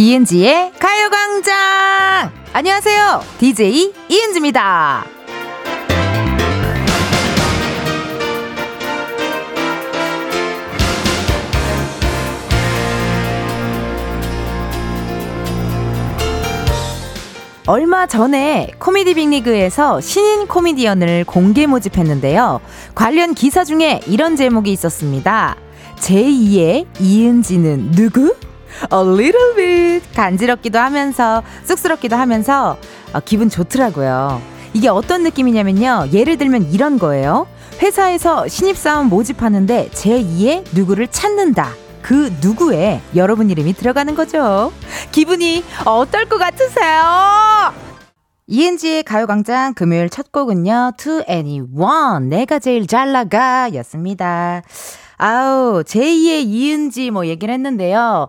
이은지의 가요광장! 안녕하세요. DJ 이은지입니다. 얼마 전에 코미디 빅리그에서 신인 코미디언을 공개 모집했는데요. 관련 기사 중에 이런 제목이 있었습니다. 제2의 이은지는 누구? A little bit 간지럽기도 하면서 쑥스럽기도 하면서 어, 기분 좋더라고요. 이게 어떤 느낌이냐면요. 예를 들면 이런 거예요. 회사에서 신입사원 모집하는데 제2의 누구를 찾는다. 그 누구에 여러분 이름이 들어가는 거죠. 기분이 어떨 것 같으세요? 이은지의 가요광장 금요일 첫 곡은요, To Anyone, 내가 제일 잘 나가 였습니다. 아우, 제2의 이은지 뭐 얘기를 했는데요.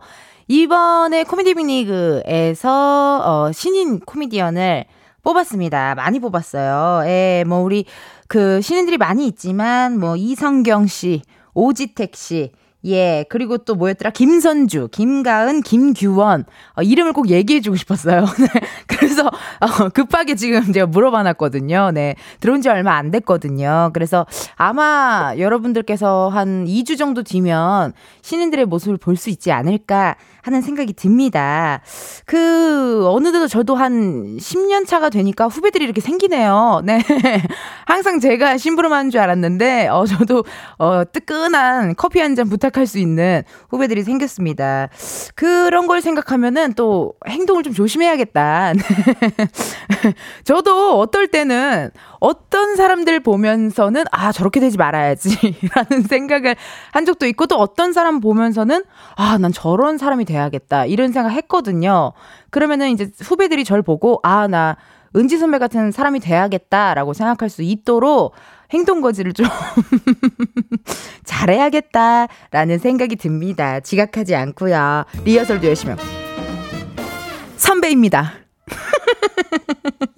이번에 코미디 빅리그에서 어, 신인 코미디언을 뽑았습니다. 많이 뽑았어요. 예, 뭐 우리 그 신인들이 많이 있지만 뭐 이성경 씨, 오지택 씨, 예, 그리고 또 뭐였더라? 김선주, 김가은, 김규원. 어, 이름을 꼭 얘기해주고 싶었어요. 네. 그래서, 어, 급하게 지금 제가 물어봐 놨거든요. 네. 들어온 지 얼마 안 됐거든요. 그래서 아마 여러분들께서 한 2주 정도 뒤면 신인들의 모습을 볼 수 있지 않을까 하는 생각이 듭니다. 그, 어느덧 저도 한 10년 차가 되니까 후배들이 이렇게 생기네요. 네. 항상 제가 심부름하는 줄 알았는데, 어, 저도, 어, 뜨끈한 커피 한 잔 부탁할 수 있는 후배들이 생겼습니다. 그런 걸 생각하면은 또 행동을 좀 조심해야겠다. 저도 어떨 때는 어떤 사람들 보면서는 아, 저렇게 되지 말아야지. 라는 생각을 한 적도 있고 또 어떤 사람 보면서는 아, 난 저런 사람이 돼야겠다. 이런 생각 했거든요. 그러면은 이제 후배들이 절 보고, 아, 나 은지 선배 같은 사람이 돼야겠다라고 생각할 수 있도록 행동 거지를 좀 잘해야겠다라는 생각이 듭니다. 지각하지 않고요. 리허설도 열심히 하고. 선배입니다.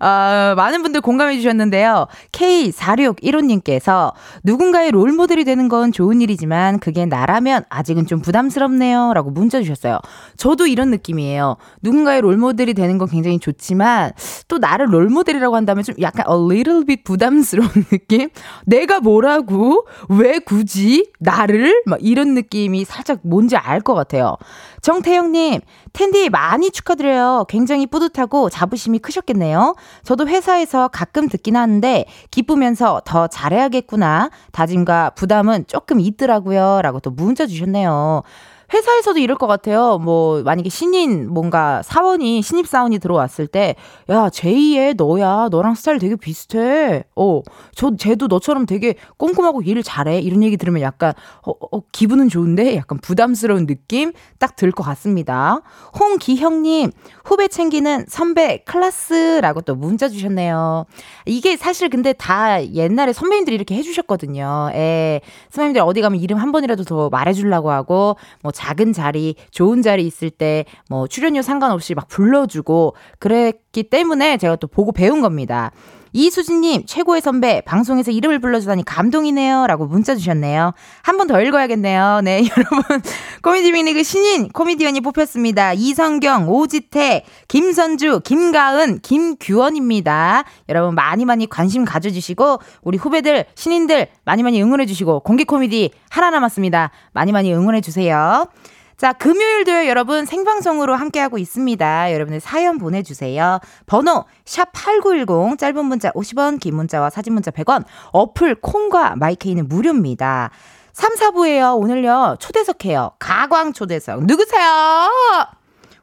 어, 많은 분들 공감해 주셨는데요. K4615님께서 누군가의 롤모델이 되는 건 좋은 일이지만 그게 나라면 아직은 좀 부담스럽네요. 라고 문자 주셨어요. 저도 이런 느낌이에요. 누군가의 롤모델이 되는 건 굉장히 좋지만 또 나를 롤모델이라고 한다면 좀 약간 a little bit 부담스러운 느낌? 내가 뭐라고? 왜 굳이? 나를? 막 이런 느낌이 살짝 뭔지 알 것 같아요. 정태영님, 텐디 많이 축하드려요. 굉장히 뿌듯하고 자부심이 크셨겠네요. 저도 회사에서 가끔 듣긴 하는데 기쁘면서 더 잘해야겠구나. 다짐과 부담은 조금 있더라고요. 라고 또 문자 주셨네요. 회사에서도 이럴 것 같아요. 뭐, 만약에 신인, 뭔가 사원이, 신입 사원이 들어왔을 때, 야, 제2의 너야. 너랑 스타일 되게 비슷해. 어, 저, 쟤도 너처럼 되게 꼼꼼하고 일을 잘해. 이런 얘기 들으면 약간, 어, 어 기분은 좋은데 약간 부담스러운 느낌 딱 들 것 같습니다. 홍기형님, 후배 챙기는 선배 클라스라고 또 문자 주셨네요. 이게 사실 근데 다 옛날에 선배님들이 이렇게 해주셨거든요. 예. 선배님들 어디 가면 이름 한 번이라도 더 말해주려고 하고, 뭐, 작은 자리, 좋은 자리 있을 때 뭐 출연료 상관없이 막 불러주고 그랬기 때문에 제가 또 보고 배운 겁니다. 이수진님, 최고의 선배, 방송에서 이름을 불러주다니 감동이네요. 라고 문자 주셨네요. 한 번 더 읽어야겠네요. 네, 여러분. 코미디 빅리그 신인 코미디언이 뽑혔습니다. 이성경, 오지태, 김선주, 김가은, 김규원입니다. 여러분 많이 많이 관심 가져주시고, 우리 후배들, 신인들 많이 많이 응원해주시고, 공개 코미디 하나 남았습니다. 많이 많이 응원해주세요. 자, 금요일도요, 여러분 생방송으로 함께하고 있습니다. 여러분의 사연 보내주세요. 번호, 샵8910, 짧은 문자 50원, 긴 문자와 사진 문자 100원, 어플 콩과 마이케이는 무료입니다. 3, 4부에요. 오늘요, 초대석 해요. 가광 초대석. 누구세요?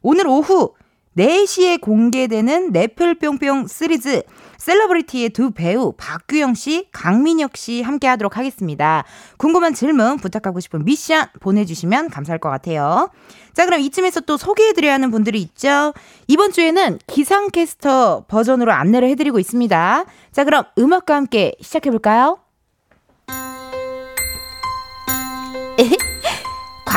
오늘 오후 4시에 공개되는 네플뿅뿅 시리즈 셀러브리티의 두 배우 박규영 씨, 강민혁 씨 함께 하도록 하겠습니다. 궁금한 질문, 부탁하고 싶은 미션 보내주시면 감사할 것 같아요. 자, 그럼 이쯤에서 또 소개해드려야 하는 분들이 있죠. 이번 주에는 기상캐스터 버전으로 안내를 해드리고 있습니다. 자, 그럼 음악과 함께 시작해볼까요?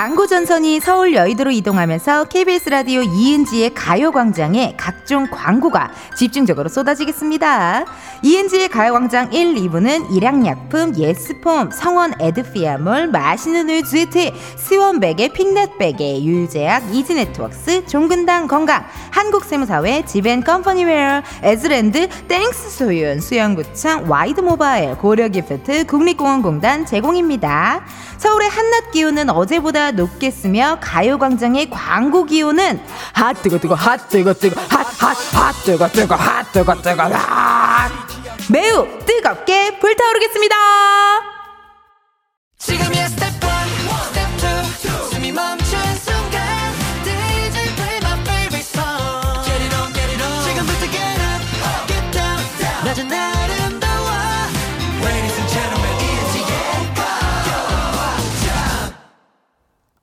광고 전선이 서울 여의도로 이동하면서 KBS 라디오 이은지의 가요광장에 각종 광고가 집중적으로 쏟아지겠습니다. 이은지의 가요광장 1, 2부는 일양약품, 예스폼, 성원 에드피아몰, 맛있는 우유 GT, 스원백의 핑넷백의 유유제약, 이지네트웍스, 종근당 건강, 한국세무사회, 지벤컴퍼니웨어, 에즈랜드, 땡스 소윤, 수영구청, 와이드모바일, 고려기프트, 국립공원공단 제공입니다. 서울의 한낮 기온은 어제보다 높겠으며 가요광장의 광고 기온은 핫 뜨거 뜨거 핫 뜨거 뜨거 핫핫핫 뜨거 뜨거 핫 뜨거 뜨거 핫 매우 뜨겁게 불타오르겠습니다. 지금이야 스텝 1, 스텝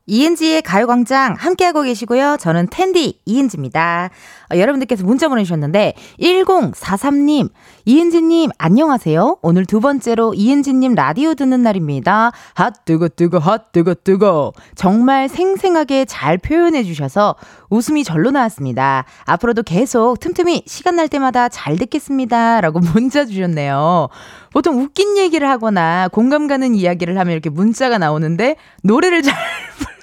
이은지의 가요광장 함께하고 계시고요. 저는 텐디 이은지입니다. 어, 여러분들께서 문자 보내주셨는데 1043님 이은지님 안녕하세요. 오늘 두 번째로 이은지님 라디오 듣는 날입니다. 핫 뜨거 뜨거 핫 뜨거 뜨거 정말 생생하게 잘 표현해 주셔서 웃음이 절로 나왔습니다. 앞으로도 계속 틈틈이 시간 날 때마다 잘 듣겠습니다. 라고 문자 주셨네요. 보통 웃긴 얘기를 하거나 공감 가는 이야기를 하면 이렇게 문자가 나오는데 노래를 잘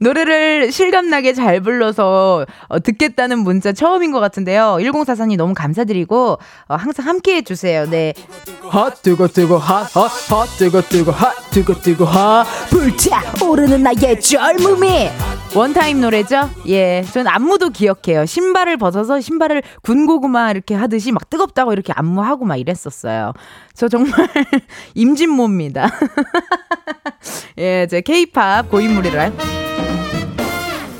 노래를 실감나게 잘 불러서 어, 듣겠다는 문자 처음인 것 같은데요. 1044님 너무 감사드리고 어, 항상 함께 해주세요. 네. 핫 뜨거 뜨거 핫핫핫 뜨거 뜨거 핫 뜨거 뜨거 핫 불타 오르는 나의 젊음이 원타임 노래죠? 예. 전 안무도 기억해요. 신발을 벗어서 신발을 군고구마 이렇게 하듯이 막 뜨겁다고 이렇게 안무하고 막 이랬었어요. 저 정말 임진모입니다. 예, 제 케이팝 고인물이라.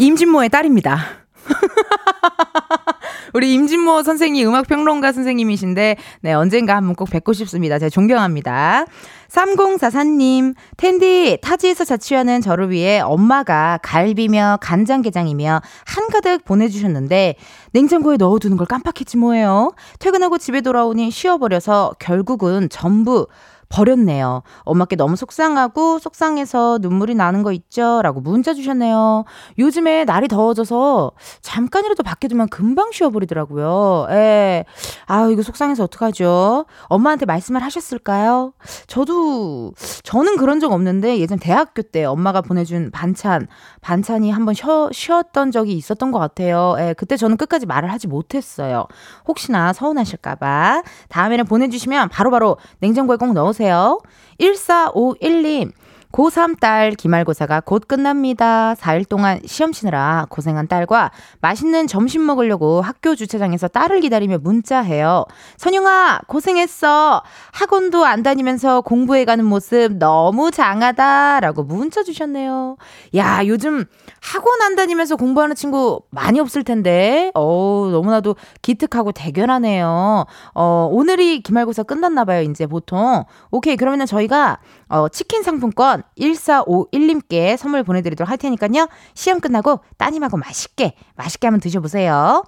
임진모의 딸입니다. 우리 임진모 선생님, 음악평론가 선생님이신데, 네, 언젠가 한번 꼭 뵙고 싶습니다. 제가 존경합니다. 3044님, 텐디, 타지에서 자취하는 저를 위해 엄마가 갈비며 간장게장이며 한가득 보내주셨는데, 냉장고에 넣어두는 걸 깜빡했지 뭐예요. 퇴근하고 집에 돌아오니 쉬어버려서 결국은 전부 버렸네요. 엄마께 너무 속상하고 속상해서 눈물이 나는 거 있죠? 라고 문자 주셨네요. 요즘에 날이 더워져서 잠깐이라도 밖에 두면 금방 쉬어버리더라고요. 예. 아, 이거 속상해서 어떡하죠? 엄마한테 말씀을 하셨을까요? 저도, 저는 그런 적 없는데 예전 대학교 때 엄마가 보내준 반찬, 반찬이 한번 쉬어, 쉬었던 적이 있었던 것 같아요. 예. 그때 저는 끝까지 말을 하지 못했어요. 혹시나 서운하실까봐. 다음에는 보내주시면 바로바로 바로 냉장고에 꼭 넣으세요. 보내세요 1451님. 고3 딸 기말고사가 곧 끝납니다. 4일 동안 시험 치느라 고생한 딸과 맛있는 점심 먹으려고 학교 주차장에서 딸을 기다리며 문자해요. 선영아, 고생했어. 학원도 안 다니면서 공부해가는 모습 너무 장하다. 라고 문자 주셨네요. 야, 요즘 학원 안 다니면서 공부하는 친구 많이 없을 텐데. 어 너무나도 기특하고 대견하네요. 어, 오늘이 기말고사 끝났나봐요, 이제 보통. 오케이, 그러면은 저희가 어, 치킨 상품권 1451님께 선물 보내드리도록 할 테니까요. 시험 끝나고 따님하고 맛있게, 맛있게 한번 드셔보세요.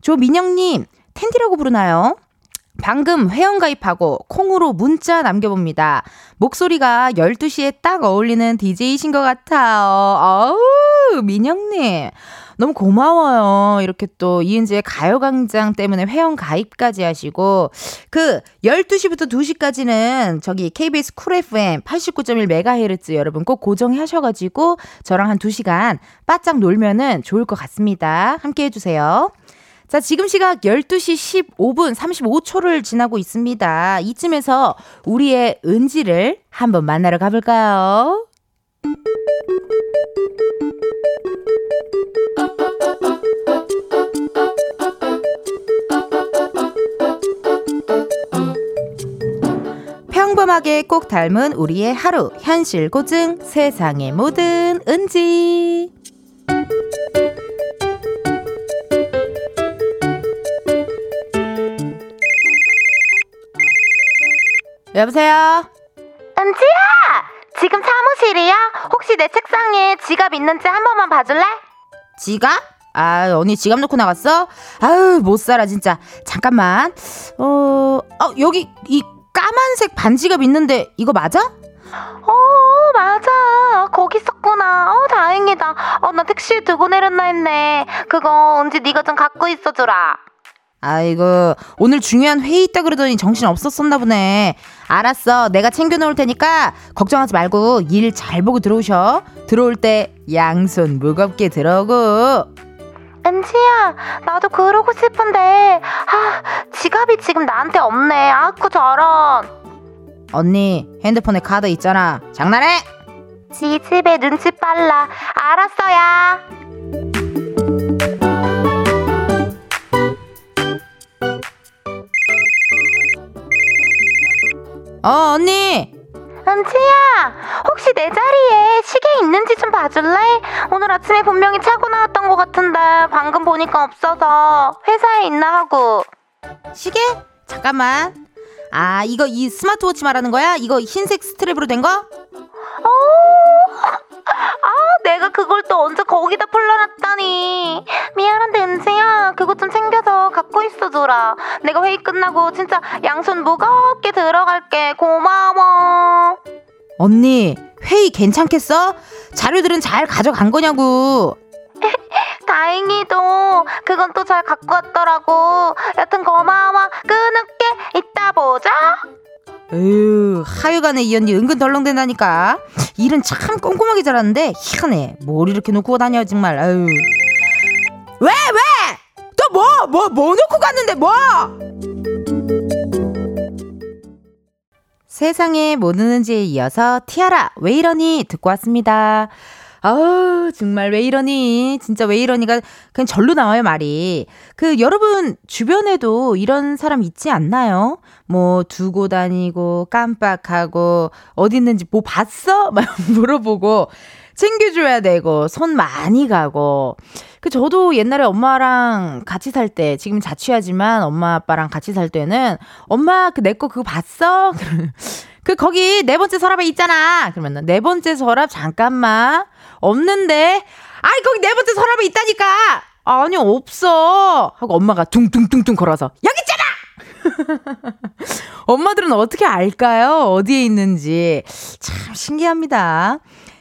조민영님, 텐디라고 부르나요? 방금 회원가입하고 콩으로 문자 남겨봅니다. 목소리가 12시에 딱 어울리는 DJ이신 것 같아요. 어우, 민영님. 너무 고마워요. 이렇게 또 이은지의 가요광장 때문에 회원 가입까지 하시고 그 12시부터 2시까지는 저기 KBS 쿨 FM 89.1MHz 여러분 꼭 고정하셔가지고 저랑 한 2시간 바짝 놀면은 좋을 것 같습니다. 함께 해주세요. 자, 지금 시각 12시 15분 35초를 지나고 있습니다. 이쯤에서 우리의 은지를 한번 만나러 가볼까요? 평범하게 꼭 닮은 우리의 하루 현실 고증 세상의 모든 은지. 여보세요? 은지야! 지금 사무실이야? 혹시 내 책상에 지갑 있는지 한 번만 봐줄래? 지갑? 아, 언니 지갑 놓고 나갔어? 아유, 못 살아, 진짜. 잠깐만. 어, 어, 여기 이 까만색 반지갑 있는데 이거 맞아? 어, 맞아. 거기 있었구나. 어, 다행이다. 어, 나 택시에 두고 내렸나 했네. 그거 언제 네가 좀 갖고 있어주라. 아이고 오늘 중요한 회의 있다 그러더니 정신 없었었나 보네 알았어. 내가 챙겨 놓을 테니까 걱정하지 말고 일 잘 보고 들어오셔. 들어올 때 양손 무겁게 들어오고. 은지야 나도 그러고 싶은데. 아 지갑이 지금 나한테 없네. 아쿠 저런. 언니 핸드폰에 카드 있잖아. 장난해? 지 집에 눈치 빨라. 알았어야 어 언니 은지야 혹시 내 자리에 시계 있는지 좀 봐줄래? 오늘 아침에 분명히 차고 나왔던 것 같은데 방금 보니까 없어서 회사에 있나 하고 시계? 잠깐만 아 이거 이 스마트워치 말하는 거야? 이거 흰색 스트랩으로 된 거? 어, 아, 내가 그걸 또 언제 거기다 풀러놨다니. 미안한데, 은지야. 그거 좀 챙겨서 갖고 있어줘라. 내가 회의 끝나고 진짜 양손 무겁게 들어갈게. 고마워. 언니 회의 괜찮겠어? 자료들은 잘 가져간 거냐고 다행히도 그건 또 잘 갖고 왔더라고. 여튼 고마워. 끊을게. 이따 보자. 에휴 하여간에 이 언니 은근 덜렁댄다니까 일은 참 꼼꼼하게 잘하는데 희한해 뭘 이렇게 놓고 다녀 정말 아유 왜 왜? 또 뭐 뭐 뭐 놓고 갔는데 뭐? 세상에 뭐 넣는지에 이어서 티아라 왜 이러니 듣고 왔습니다. 아우 정말 왜 이러니? 진짜 왜 이러니가 그냥 절로 나와요 말이. 그 여러분 주변에도 이런 사람 있지 않나요? 뭐 두고 다니고 깜빡하고 어디 있는지 뭐 봤어? 막 물어보고 챙겨줘야 되고 손 많이 가고. 그 저도 옛날에 엄마랑 같이 살 때 지금 자취하지만 엄마 아빠랑 같이 살 때는 엄마 그 내 거 그거 봤어? 그 거기 네 번째 서랍에 있잖아! 그러면 네 번째 서랍 잠깐만 없는데? 아이 거기 네 번째 서랍에 있다니까. 아니 없어. 하고 엄마가 둥둥둥둥 걸어서 여기 있잖아! 엄마들은 어떻게 알까요? 어디에 있는지. 참 신기합니다.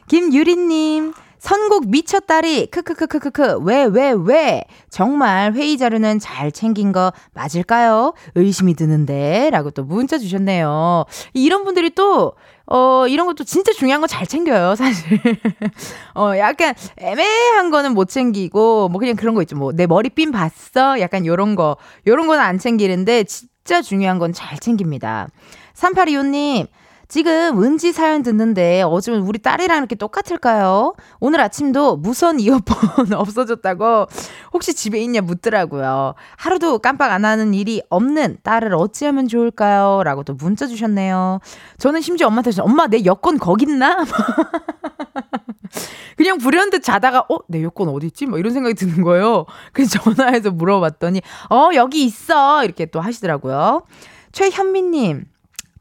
김유리님 선곡 미쳤다리. 크크크크크크. 왜 왜 왜? 정말 회의 자료는 잘 챙긴 거 맞을까요? 의심이 드는데 라고 또 문자 주셨네요. 이런 분들이 또 어, 이런 것도 진짜 중요한 거 잘 챙겨요, 사실. 어, 약간 애매한 거는 못 챙기고, 뭐 그냥 그런 거 있죠. 뭐, 내 머리핀 봤어? 약간 요런 거. 요런 거는 안 챙기는데, 진짜 중요한 건 잘 챙깁니다. 3825님, 지금 은지 사연 듣는데 어제 우리 딸이랑 이렇게 똑같을까요? 오늘 아침도 무선 이어폰 없어졌다고 혹시 집에 있냐 묻더라고요. 하루도 깜빡 안 하는 일이 없는 딸을 어찌하면 좋을까요? 라고 또 문자 주셨네요. 저는 심지어 엄마한테 엄마 내 여권 거기 있나? 그냥 불현듯 자다가 어? 내 여권 어디 있지? 뭐 이런 생각이 드는 거예요. 그래서 전화해서 물어봤더니 어 여기 있어 이렇게 또 하시더라고요. 최현미님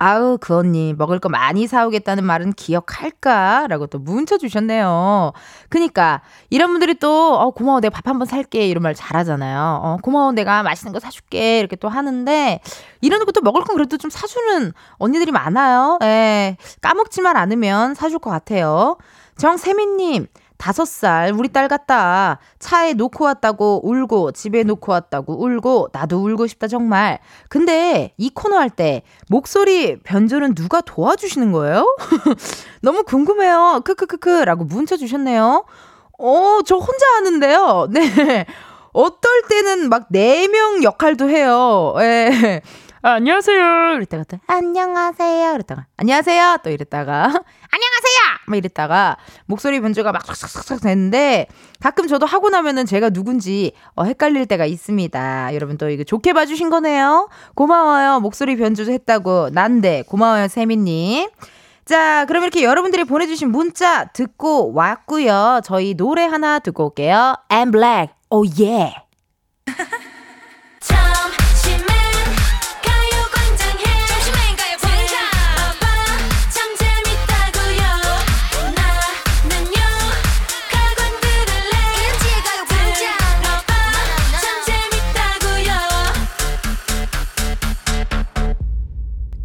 아우, 그 언니, 먹을 거 많이 사오겠다는 말은 기억할까? 라고 또 문자 주셨네요. 그니까, 이런 분들이 또, 어, 고마워, 내가 밥 한번 살게. 이런 말 잘하잖아요. 어, 고마워, 내가 맛있는 거 사줄게. 이렇게 또 하는데, 이런 것도 먹을 건 그래도 좀 사주는 언니들이 많아요. 예. 까먹지만 않으면 사줄 것 같아요. 정세민님, 다섯 살 우리 딸 같다. 차에 놓고 왔다고 울고 집에 놓고 왔다고 울고 나도 울고 싶다 정말. 근데 이 코너 할 때 목소리 변조는 누가 도와주시는 거예요? 너무 궁금해요. 크크크크라고 문자 주셨네요. 어, 저 혼자 하는데요. 네. 어떨 때는 막 네 명 역할도 해요. 예. 아, 안녕하세요. 이랬다가 또 안녕하세요. 이랬다가 안녕하세요. 또 이랬다가 안녕하세요. 막 이랬다가 목소리 변조가 막 싹싹싹 되는데 가끔 저도 하고 나면은 제가 누군지 어, 헷갈릴 때가 있습니다. 여러분 또 이거 좋게 봐주신 거네요. 고마워요. 목소리 변조 했다고 난데 고마워요 세미님. 자, 그럼 이렇게 여러분들이 보내주신 문자 듣고 왔고요. 저희 노래 하나 듣고 올게요. I'm Black. Oh yeah.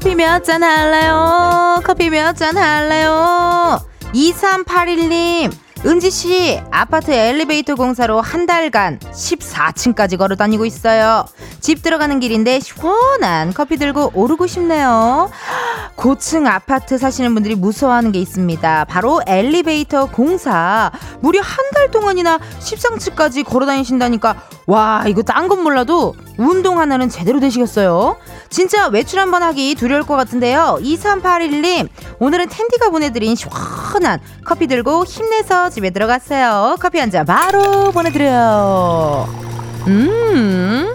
커피 몇 잔 할래요? 커피 몇 잔 할래요? 2381님, 은지 씨, 아파트 엘리베이터 공사로 한 달간 14층까지 걸어 다니고 있어요. 집 들어가는 길인데 시원한 커피 들고 오르고 싶네요. 고층 아파트 사시는 분들이 무서워하는 게 있습니다. 바로 엘리베이터 공사. 무려 한 달 동안이나 13층까지 걸어 다니신다니까. 와, 이거 딴 건 몰라도 운동 하나는 제대로 되시겠어요? 진짜 외출 한번 하기 두려울 것 같은데요. 2381님, 오늘은 텐디가 보내드린 시원한 커피 들고 힘내서 집에 들어갔어요. 커피 한 잔 바로 보내드려요. 음.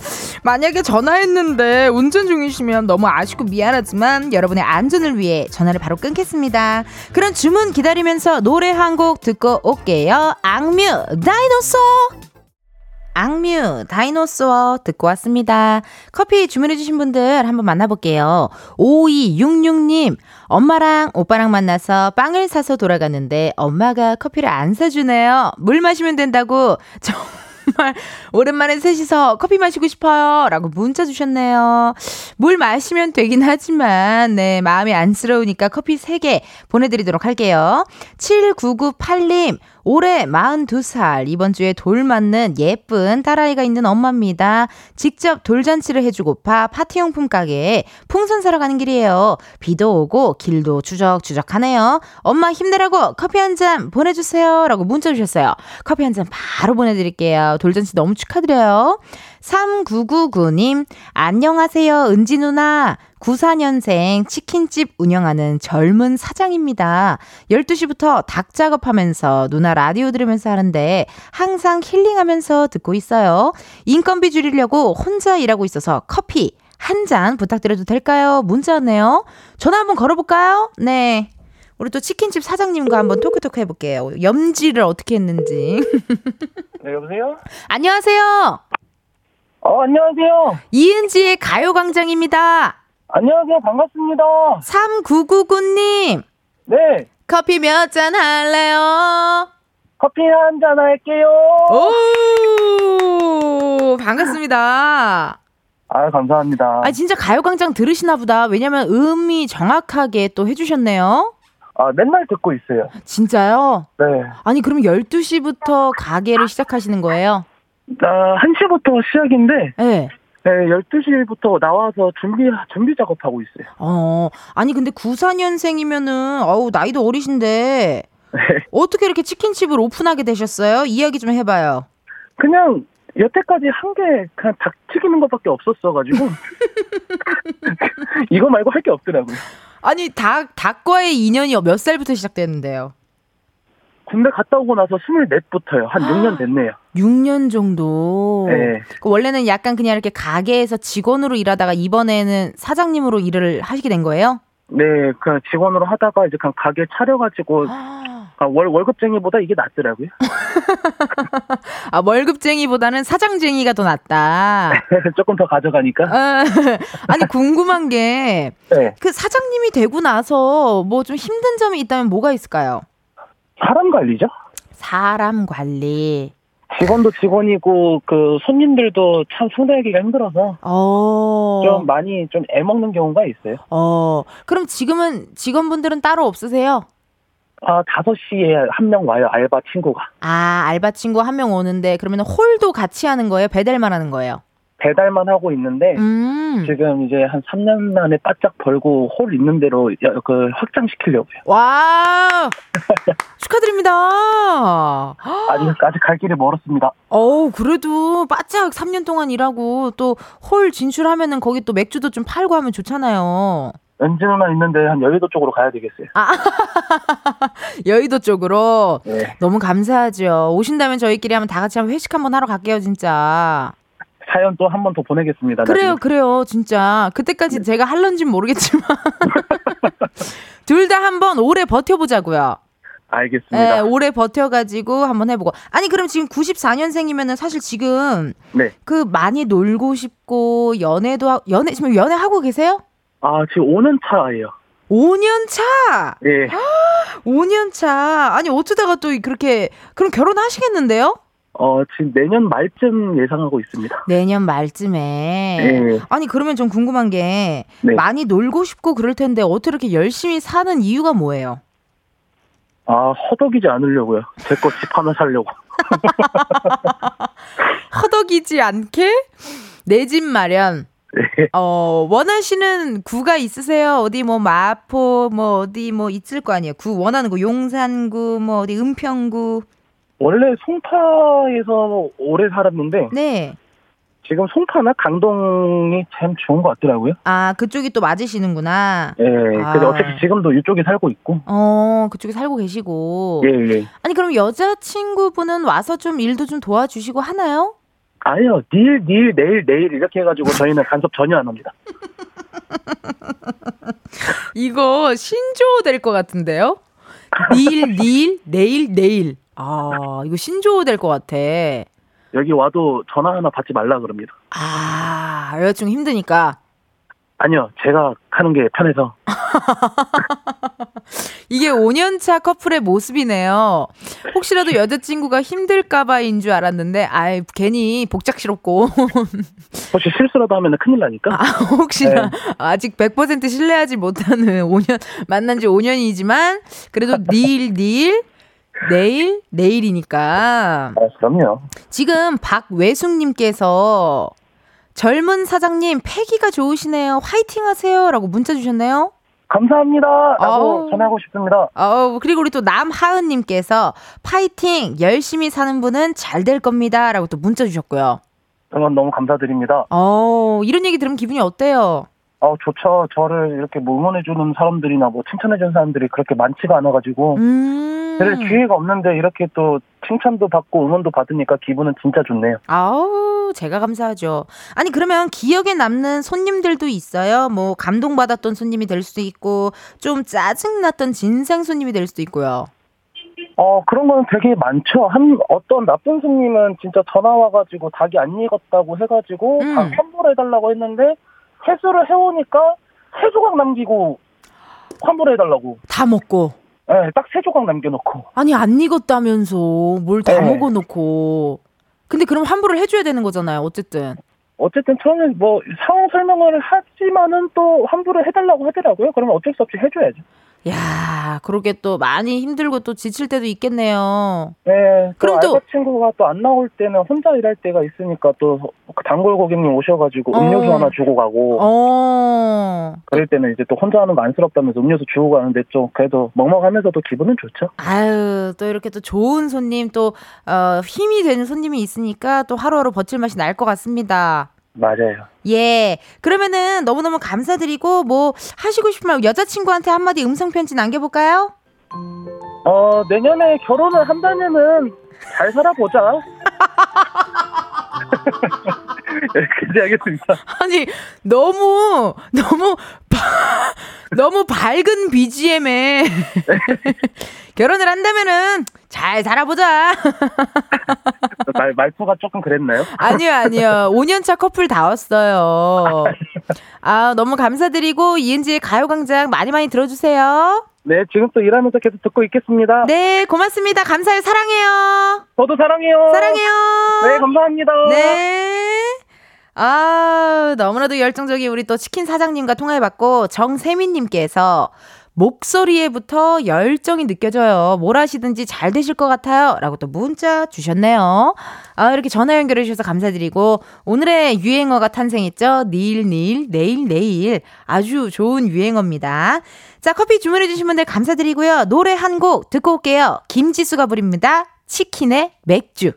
만약에 전화했는데 운전 중이시면 너무 아쉽고 미안하지만 여러분의 안전을 위해 전화를 바로 끊겠습니다. 그럼 주문 기다리면서 노래 한 곡 듣고 올게요. 악뮤 다이노소 악뮤 다이노소어 듣고 왔습니다. 커피 주문해주신 분들 한번 만나볼게요. 5266님, 엄마랑 오빠랑 만나서 빵을 사서 돌아갔는데 엄마가 커피를 안 사주네요. 물 마시면 된다고. 정말 오랜만에 셋이서 커피 마시고 싶어요. 라고 문자 주셨네요. 물 마시면 되긴 하지만, 네, 마음이 안쓰러우니까 커피 3개 보내드리도록 할게요. 7998님, 올해 42살, 이번 주에 돌 맞는 예쁜 딸아이가 있는 엄마입니다. 직접 돌잔치를 해주고파 파티용품 가게에 풍선 사러 가는 길이에요. 비도 오고 길도 추적추적하네요. 엄마 힘내라고 커피 한 잔 보내주세요. 라고 문자 주셨어요. 커피 한 잔 바로 보내드릴게요. 돌잔치 너무 축하드려요. 3999님, 안녕하세요, 은지 누나. 94년생 치킨집 운영하는 젊은 사장입니다. 12시부터 닭 작업하면서 누나 라디오 들으면서 하는데 항상 힐링하면서 듣고 있어요. 인건비 줄이려고 혼자 일하고 있어서 커피 한 잔 부탁드려도 될까요? 문자 왔네요. 전화 한번 걸어볼까요? 네. 우리 또 치킨집 사장님과 한번 토크토크 해볼게요. 염지를 어떻게 했는지. 네, 여보세요? 안녕하세요. 어, 안녕하세요. 이은지의 가요광장입니다. 안녕하세요. 반갑습니다. 3999님. 네. 커피 몇 잔 할래요? 커피 한 잔 할게요. 오, 반갑습니다. 아, 감사합니다. 아, 진짜 가요광장 들으시나 보다. 왜냐면 음이 정확하게 또 해주셨네요. 아, 맨날 듣고 있어요. 진짜요? 네. 아니, 그럼 12시부터 가게를 시작하시는 거예요? 아, 1시부터 시작인데, 네. 네, 12시부터 나와서 준비, 준비 작업하고 있어요. 어, 아니, 근데 94년생이면은, 어우, 나이도 어리신데, 네. 어떻게 이렇게 치킨집을 오픈하게 되셨어요? 이야기 좀 해봐요. 그냥, 여태까지 한 게 그냥 닭 튀기는 것밖에 없었어가지고, 이거 말고 할 게 없더라고요. 아니, 닭, 닭과의 인연이 몇 살부터 시작됐는데요? 군대 갔다 오고 나서 24부터요. 한 6년 됐네요. 6년 정도. 네. 그 원래는 약간 그냥 이렇게 가게에서 직원으로 일하다가 이번에는 사장님으로 일을 하시게 된 거예요? 네, 그냥 직원으로 하다가 이제 그냥 가게 차려가지고, 아, 월, 월급쟁이보다 이게 낫더라고요. 아, 월급쟁이보다는 사장쟁이가 더 낫다. 조금 더 가져가니까. 아, 아니, 궁금한 게, 네. 그 사장님이 되고 나서 뭐 좀 힘든 점이 있다면 뭐가 있을까요? 사람 관리죠? 사람 관리. 직원도 직원이고, 그, 손님들도 참 상대하기가 힘들어서, 어. 좀 많이 좀 애먹는 경우가 있어요. 어. 그럼 지금은 직원분들은 따로 없으세요? 아, 5시에 한 명 와요, 알바 친구가. 아, 알바 친구 한 명 오는데 그러면 홀도 같이 하는 거예요? 배달만 하는 거예요? 배달만 하고 있는데 음. 지금 이제 한 3년 만에 바짝 벌고 홀 있는 대로 여- 그 확장시키려고요. 와 축하드립니다. 아직 아직 갈 길이 멀었습니다. 어우 그래도 바짝 3년 동안 일하고 또 홀 진출하면은 거기 또 맥주도 좀 팔고 하면 좋잖아요. 엔진 누나 있는데 한 여의도 쪽으로 가야 되겠어요. 여의도 쪽으로 네. 너무 감사하죠. 오신다면 저희끼리 한번 다 같이 한번 회식 한번 하러 갈게요, 진짜. 사연 또 한 번 더 보내겠습니다. 그래요, 나중에. 그래요, 진짜. 그때까지 제가 할런진 모르겠지만 둘 다 한번 오래 버텨보자고요. 알겠습니다. 네, 오래 버텨가지고 한번 해보고. 아니 그럼 지금 94년생이면은 사실 지금 네. 그 많이 놀고 싶고 연애도 하, 연애 지금 연애 하고 계세요? 아 지금 오는 차예요. 5년 차, 예. 5년 차. 아니 어쩌다가 또 그렇게 그럼 결혼하시겠는데요? 어 지금 내년 말쯤 예상하고 있습니다. 내년 말쯤에. 예. 아니 그러면 좀 궁금한 게 네. 많이 놀고 싶고 그럴 텐데 어떻게 이렇게 열심히 사는 이유가 뭐예요? 아 허덕이지 않으려고요. 제 거 집 하나 살려고. 허덕이지 않게 내 집 마련. 네. 어 원하시는 구가 있으세요? 어디 뭐 마포 뭐 어디 뭐 있을 거 아니에요? 구 원하는 구 용산구 뭐 어디 은평구. 원래 송파에서 오래 살았는데 네. 지금 송파나 강동이 참 좋은 것 같더라고요. 아 그쪽이 또 맞으시는구나. 예. 아. 근데 어차피 지금도 이쪽에 살고 있고. 어 그쪽에 살고 계시고. 예 예. 아니 그럼 여자 친구분은 와서 좀 일도 좀 도와주시고 하나요? 아니요. 닐, 닐, 내일, 내일 이렇게 해가지고 저희는 간섭 전혀 안 합니다. 이거 신조어 될것 같은데요? 닐, 닐, 내일, 내일. 아, 이거 신조어 될것 같아. 여기 와도 전화 하나 받지 말라 그럽니다. 아, 여자친구 힘드니까. 아니요. 제가 하는 게 편해서. 이게 5년차 커플의 모습이네요. 혹시라도 여자친구가 힘들까봐인 줄 알았는데, 아이, 괜히 복작스럽고. 혹시 실수라도 하면 큰일 나니까. 아, 혹시나 네. 아직 100% 신뢰하지 못하는 5년, 만난 지 5년이지만, 그래도 닐, 닐, 내일, 내일이니까. 아, 그럼요. 지금 박외숙님께서 젊은 사장님 패기가 좋으시네요. 화이팅 하세요. 라고 문자 주셨네요. 감사합니다. 라고 아우. 전하고 싶습니다. 어, 그리고 우리 또 남하은님께서 파이팅! 열심히 사는 분은 잘 될 겁니다. 라고 또 문자 주셨고요. 응원 너무 감사드립니다. 어, 이런 얘기 들으면 기분이 어때요? 어, 좋죠. 저를 이렇게 뭐 응원해주는 사람들이나 뭐 칭찬해주는 사람들이 그렇게 많지가 않아가지고. 음. 그럴 기회가 없는데 이렇게 또 칭찬도 받고 응원도 받으니까 기분은 진짜 좋네요. 아우, 제가 감사하죠. 아니, 그러면 기억에 남는 손님들도 있어요? 뭐, 감동받았던 손님이 될 수도 있고, 좀 짜증났던 진상 손님이 될 수도 있고요. 어, 그런 거는 되게 많죠. 한, 어떤 나쁜 손님은 진짜 전화 와가지고 닭이 안 익었다고 해가지고 음. 닭 환불해달라고 했는데 회수를 해오니까 세 조각 남기고 환불해달라고. 다 먹고. 예, 딱세 조각 남겨놓고. 아니, 안 익었다면서, 뭘 다 네. 먹어놓고. 근데 그럼 환불을 해줘야 되는 거잖아요, 어쨌든. 어쨌든 처음에 뭐 상황 설명을 하지만은 또 환불을 해달라고 하더라고요. 그러면 어쩔 수 없이 해줘야죠. 야 그러게 또 많이 힘들고 또 지칠 때도 있겠네요. 네. 그럼 또- 또 친구가 또 안 나올 때는 혼자 일할 때가 있으니까 또그 단골 고객님 오셔가지고 음료수 어. 하나 주고 가고 어. 그럴 때는 이제 또 혼자 하는 거 안쓰럽다면서 음료수 주고 가는데 좀 그래도 먹먹하면서도 기분은 좋죠. 아유, 또 이렇게 또 좋은 손님, 또, 어, 힘이 되는 손님이 있으니까 또 하루하루 버틸 맛이 날 것 같습니다. 맞아요. 예. 그러면은 너무너무 감사드리고, 뭐, 하시고 싶은 말, 여자친구한테 한마디 음성 편지 남겨볼까요? 어 내년에 결혼을 한다면은 잘 살아보자. 여기까지 하겠습니다. 아니, 너무, 너무, 바- 너무 밝은 BGM에 결혼을 한다면은 잘 살아보자. 말 말투가 조금 그랬나요? 아니요, 아니요. 5년차 커플 다 왔어요. 아, 너무 감사드리고, 이은지의 가요광장 많이 많이 들어주세요. 네 지금 또 일하면서 계속 듣고 있겠습니다. 네, 고맙습니다. 감사해요. 사랑해요. 저도 사랑해요. 사랑해요. 네 감사합니다. 네. 아, 너무나도 열정적인 우리 또 치킨 사장님과 통화해봤고, 정세민님께서 목소리에부터 열정이 느껴져요. 뭘 하시든지 잘 되실 것 같아요. 라고 또 문자 주셨네요. 아, 이렇게 전화 연결해 주셔서 감사드리고, 오늘의 유행어가 탄생했죠. 내일, 내일, 내일, 내일. 아주 좋은 유행어입니다. 자, 커피 주문해 주신 분들 감사드리고요. 노래 한 곡 듣고 올게요. 김지수가 부릅니다. 치킨의 맥주.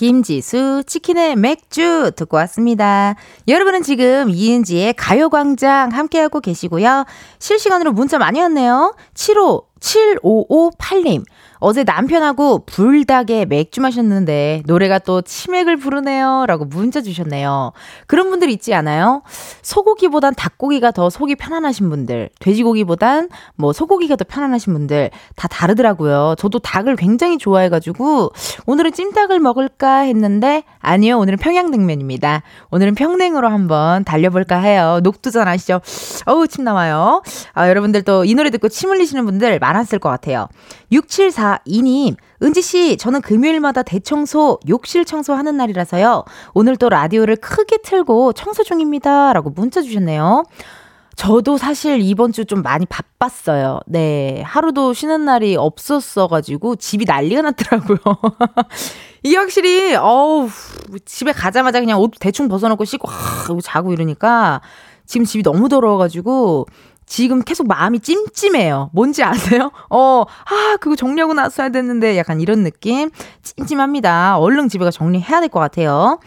김지수 치킨의 맥주 듣고 왔습니다. 여러분은 지금 이은지의 가요광장 함께하고 계시고요. 실시간으로 문자 많이 왔네요. 75 7558님. 어제 남편하고 불닭에 맥주 마셨는데 노래가 또 치맥을 부르네요. 라고 문자 주셨네요. 그런 분들 있지 않아요? 소고기보단 닭고기가 더 속이 편안하신 분들, 돼지고기보단 뭐 소고기가 더 편안하신 분들 다 다르더라고요. 저도 닭을 굉장히 좋아해가지고 오늘은 찜닭을 먹을까 했는데 아니요. 오늘은 평양냉면입니다. 오늘은 평냉으로 한번 달려볼까 해요. 녹두전 아시죠? 어우, 침 나와요. 아, 여러분들 또 이 노래 듣고 침 흘리시는 분들 많았을 것 같아요. 6742님, 은지씨, 저는 금요일마다 대청소, 욕실 청소하는 날이라서요. 오늘 또 라디오를 크게 틀고 청소 중입니다. 라고 문자 주셨네요. 저도 사실 이번 주 좀 많이 바빴어요. 네. 하루도 쉬는 날이 없었어가지고 집이 난리가 났더라고요. 이게 확실히, 어우, 집에 가자마자 그냥 옷 대충 벗어놓고 씻고, 하, 자고 이러니까 지금 집이 너무 더러워가지고 지금 계속 마음이 찜찜해요. 뭔지 아세요? 어, 아, 그거 정리하고 나서야 됐는데 약간 이런 느낌? 찜찜합니다. 얼른 집에 가 정리해야 될 것 같아요.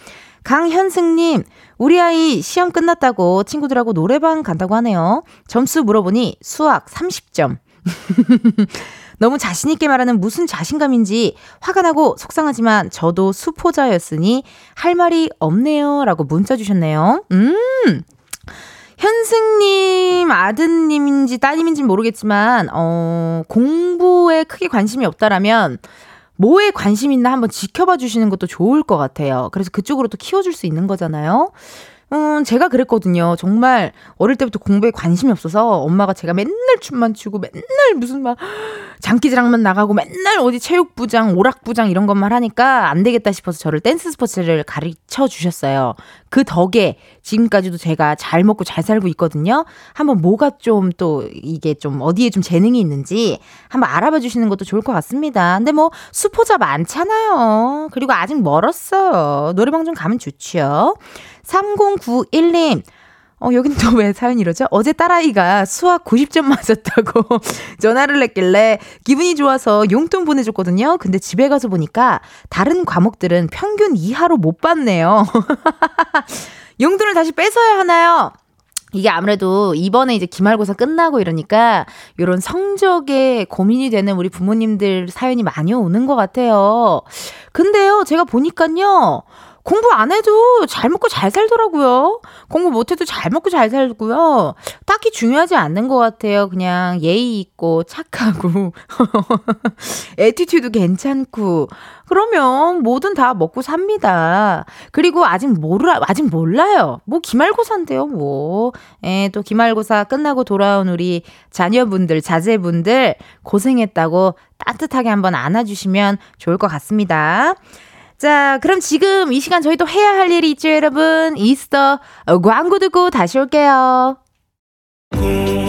강현승님, 우리 아이 시험 끝났다고 친구들하고 노래방 간다고 하네요. 점수 물어보니 수학 30점. 너무 자신있게 말하는 무슨 자신감인지 화가 나고 속상하지만 저도 수포자였으니 할 말이 없네요. 라고 문자 주셨네요. 음, 현승님 아드님인지 따님인지 모르겠지만 어 공부에 크게 관심이 없다라면 뭐에 관심 있나 한번 지켜봐 주시는 것도 좋을 것 같아요. 그래서 그쪽으로 또 키워줄 수 있는 거잖아요. 음, 제가 그랬거든요. 정말 어릴 때부터 공부에 관심이 없어서 엄마가 제가 맨날 춤만 추고 맨날 무슨 막 장기자랑만 나가고 맨날 어디 체육부장, 오락부장 이런 것만 하니까 안 되겠다 싶어서 저를 댄스 스포츠를 가르쳐 주셨어요. 그 덕에 지금까지도 제가 잘 먹고 잘 살고 있거든요. 한번 뭐가 좀 또 이게 좀 어디에 좀 재능이 있는지 한번 알아봐 주시는 것도 좋을 것 같습니다. 근데 뭐 수포자 많잖아요. 그리고 아직 멀었어요. 노래방 좀 가면 좋지요. 3091님. 어, 여긴 또 왜 사연이 이러죠? 어제 딸아이가 수학 90점 맞았다고 전화를 했길래 기분이 좋아서 용돈 보내줬거든요. 근데 집에 가서 보니까 다른 과목들은 평균 이하로 못 받네요. 용돈을 다시 뺏어야 하나요? 이게 아무래도 이번에 이제 기말고사 끝나고 이러니까 요런 성적에 고민이 되는 우리 부모님들 사연이 많이 오는 것 같아요. 근데요, 제가 보니까요, 공부 안 해도 잘 먹고 잘 살더라고요. 공부 못 해도 잘 먹고 잘 살고요. 딱히 중요하지 않는 것 같아요. 그냥 예의 있고 착하고 attitude 괜찮고 그러면 뭐든 다 먹고 삽니다. 그리고 아직 몰라 아직 몰라요. 뭐 기말고사인데요, 뭐. 예, 또 기말고사 끝나고 돌아온 우리 자녀분들, 자제분들 고생했다고 따뜻하게 한번 안아주시면 좋을 것 같습니다. 자, 그럼 지금 이 시간 저희 도 해야 할 일이 있죠, 여러분. 이스터 광고 듣고 다시 올게요. 매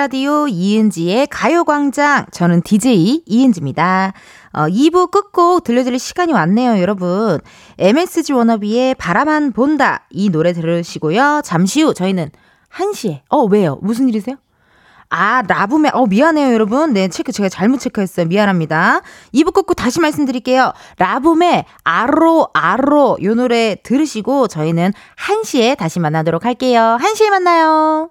라디오 이은지의 가요광장 저는 DJ 이은지입니다. 어, 2부 끝곡 들려드릴 시간이 왔네요, 여러분. MSG 워너비의 바라만 본다. 이 노래 들으시고요. 잠시 후 저희는 1시에. 어, 왜요? 무슨 일이세요? 아, 라붐의, 어, 미안해요, 여러분. 네, 체크, 제가 잘못 체크했어요. 미안합니다. 2부 끝곡 다시 말씀드릴게요. 라붐의 아로, 아로, 요 노래 들으시고 저희는 1시에 다시 만나도록 할게요. 1시에 만나요.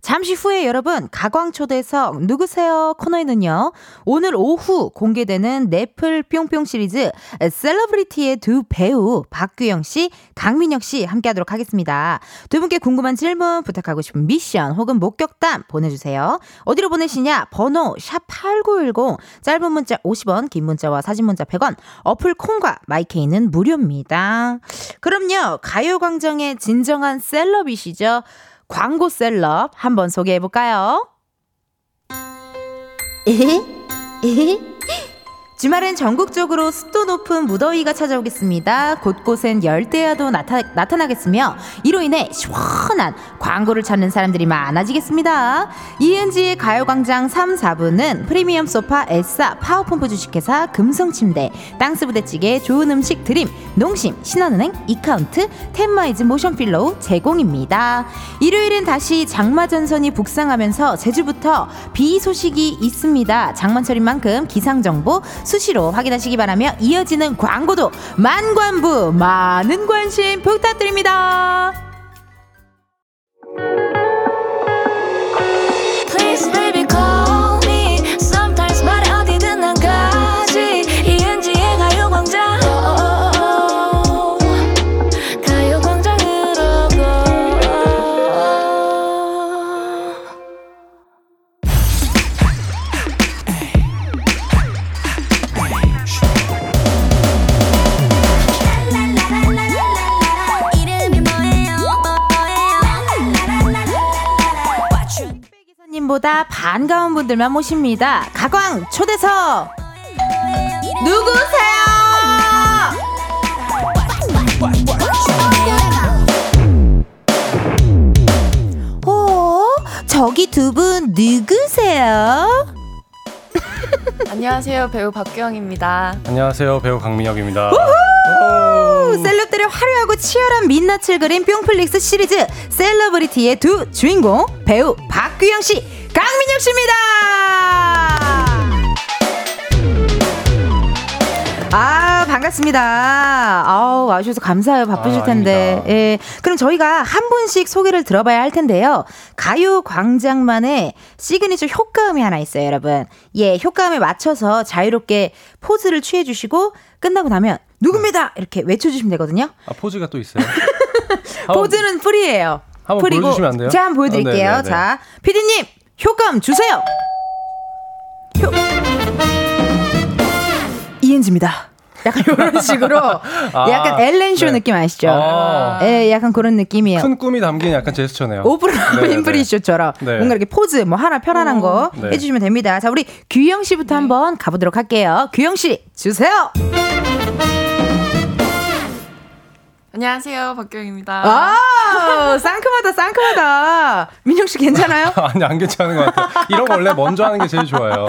잠시 후에 여러분 가광초대석 누구세요 코너에는요 오늘 오후 공개되는 넷플 뿅뿅 시리즈 셀러브리티의 두 배우 박규영 씨, 강민혁 씨 함께하도록 하겠습니다. 두 분께 궁금한 질문 부탁하고 싶은 미션 혹은 목격담 보내주세요. 어디로 보내시냐 번호 샵 #8910 짧은 문자 50원, 긴 문자와 사진 문자 100원 어플 콩과 마이케이는 무료입니다. 그럼요 가요광장의 진정한 셀럽이시죠. 광고 셀럽 한번 소개해 볼까요? 주말엔 전국적으로 습도 높은 무더위가 찾아오겠습니다. 곳곳엔 열대야도 나타, 나타나겠으며 이로 인해 시원한 광고를 찾는 사람들이 많아지겠습니다. 이은지의 가요광장 3, 4부는 프리미엄 소파 에싸 파워펌프 주식회사 금성침대 땅스부대찌개 좋은 음식 드림 농심 신한은행 이카운트 텐마인즈 모션필로우 제공입니다. 일요일엔 다시 장마전선이 북상하면서 제주부터 비 소식이 있습니다. 장마철인 만큼 기상정보 수시로 확인하시기 바라며 이어지는 광고도 만관부 많은 관심 부탁드립니다. 반가운 분들만 모십니다. 가광 초대석 누구세요? 어? 저기 두 분 누구세요? 안녕하세요 배우 박규영입니다. 안녕하세요 배우 강민혁입니다. 셀럽들의 화려하고 치열한 민낯을 그린 뿅플릭스 시리즈 셀러브리티의 두 주인공 배우 박규영 씨, 강민혁 씨입니다. 아 반갑습니다. 아우 와주셔서 감사해요. 바쁘실 아, 텐데. 아닙니다. 예. 그럼 저희가 한 분씩 소개를 들어봐야 할 텐데요. 가요 광장만의 시그니처 효과음이 하나 있어요, 여러분. 예, 효과음에 맞춰서 자유롭게 포즈를 취해 주시고 끝나고 나면 누굽니다 이렇게 외쳐주시면 되거든요. 아 포즈가 또 있어요? 포즈는 free예요. 한번 프리고 보여주시면 안 돼요? 제가 한번 보여드릴게요. 아, 네네네. 자, 피디님 효과음 주세요. 효... 이은지입니다. 약간 이런 식으로 아, 약간 엘렌쇼 네. 느낌 아시죠? 아. 예, 약간 그런 느낌이에요. 큰 꿈이 담긴 약간 제스처네요. 네네네. 윈프리쇼처럼 네. 뭔가 이렇게 포즈 뭐 하나 편안한 거 네. 해주시면 됩니다. 자, 우리 규영 씨부터 한번 가보도록 할게요. 규영 씨 주세요. 안녕하세요 박규영입니다. 아, 상큼하다, 상큼하다. 민영 씨 괜찮아요? 아니 안 괜찮은 것 같아요. 이런 거 원래 먼저 하는 게 제일 좋아요.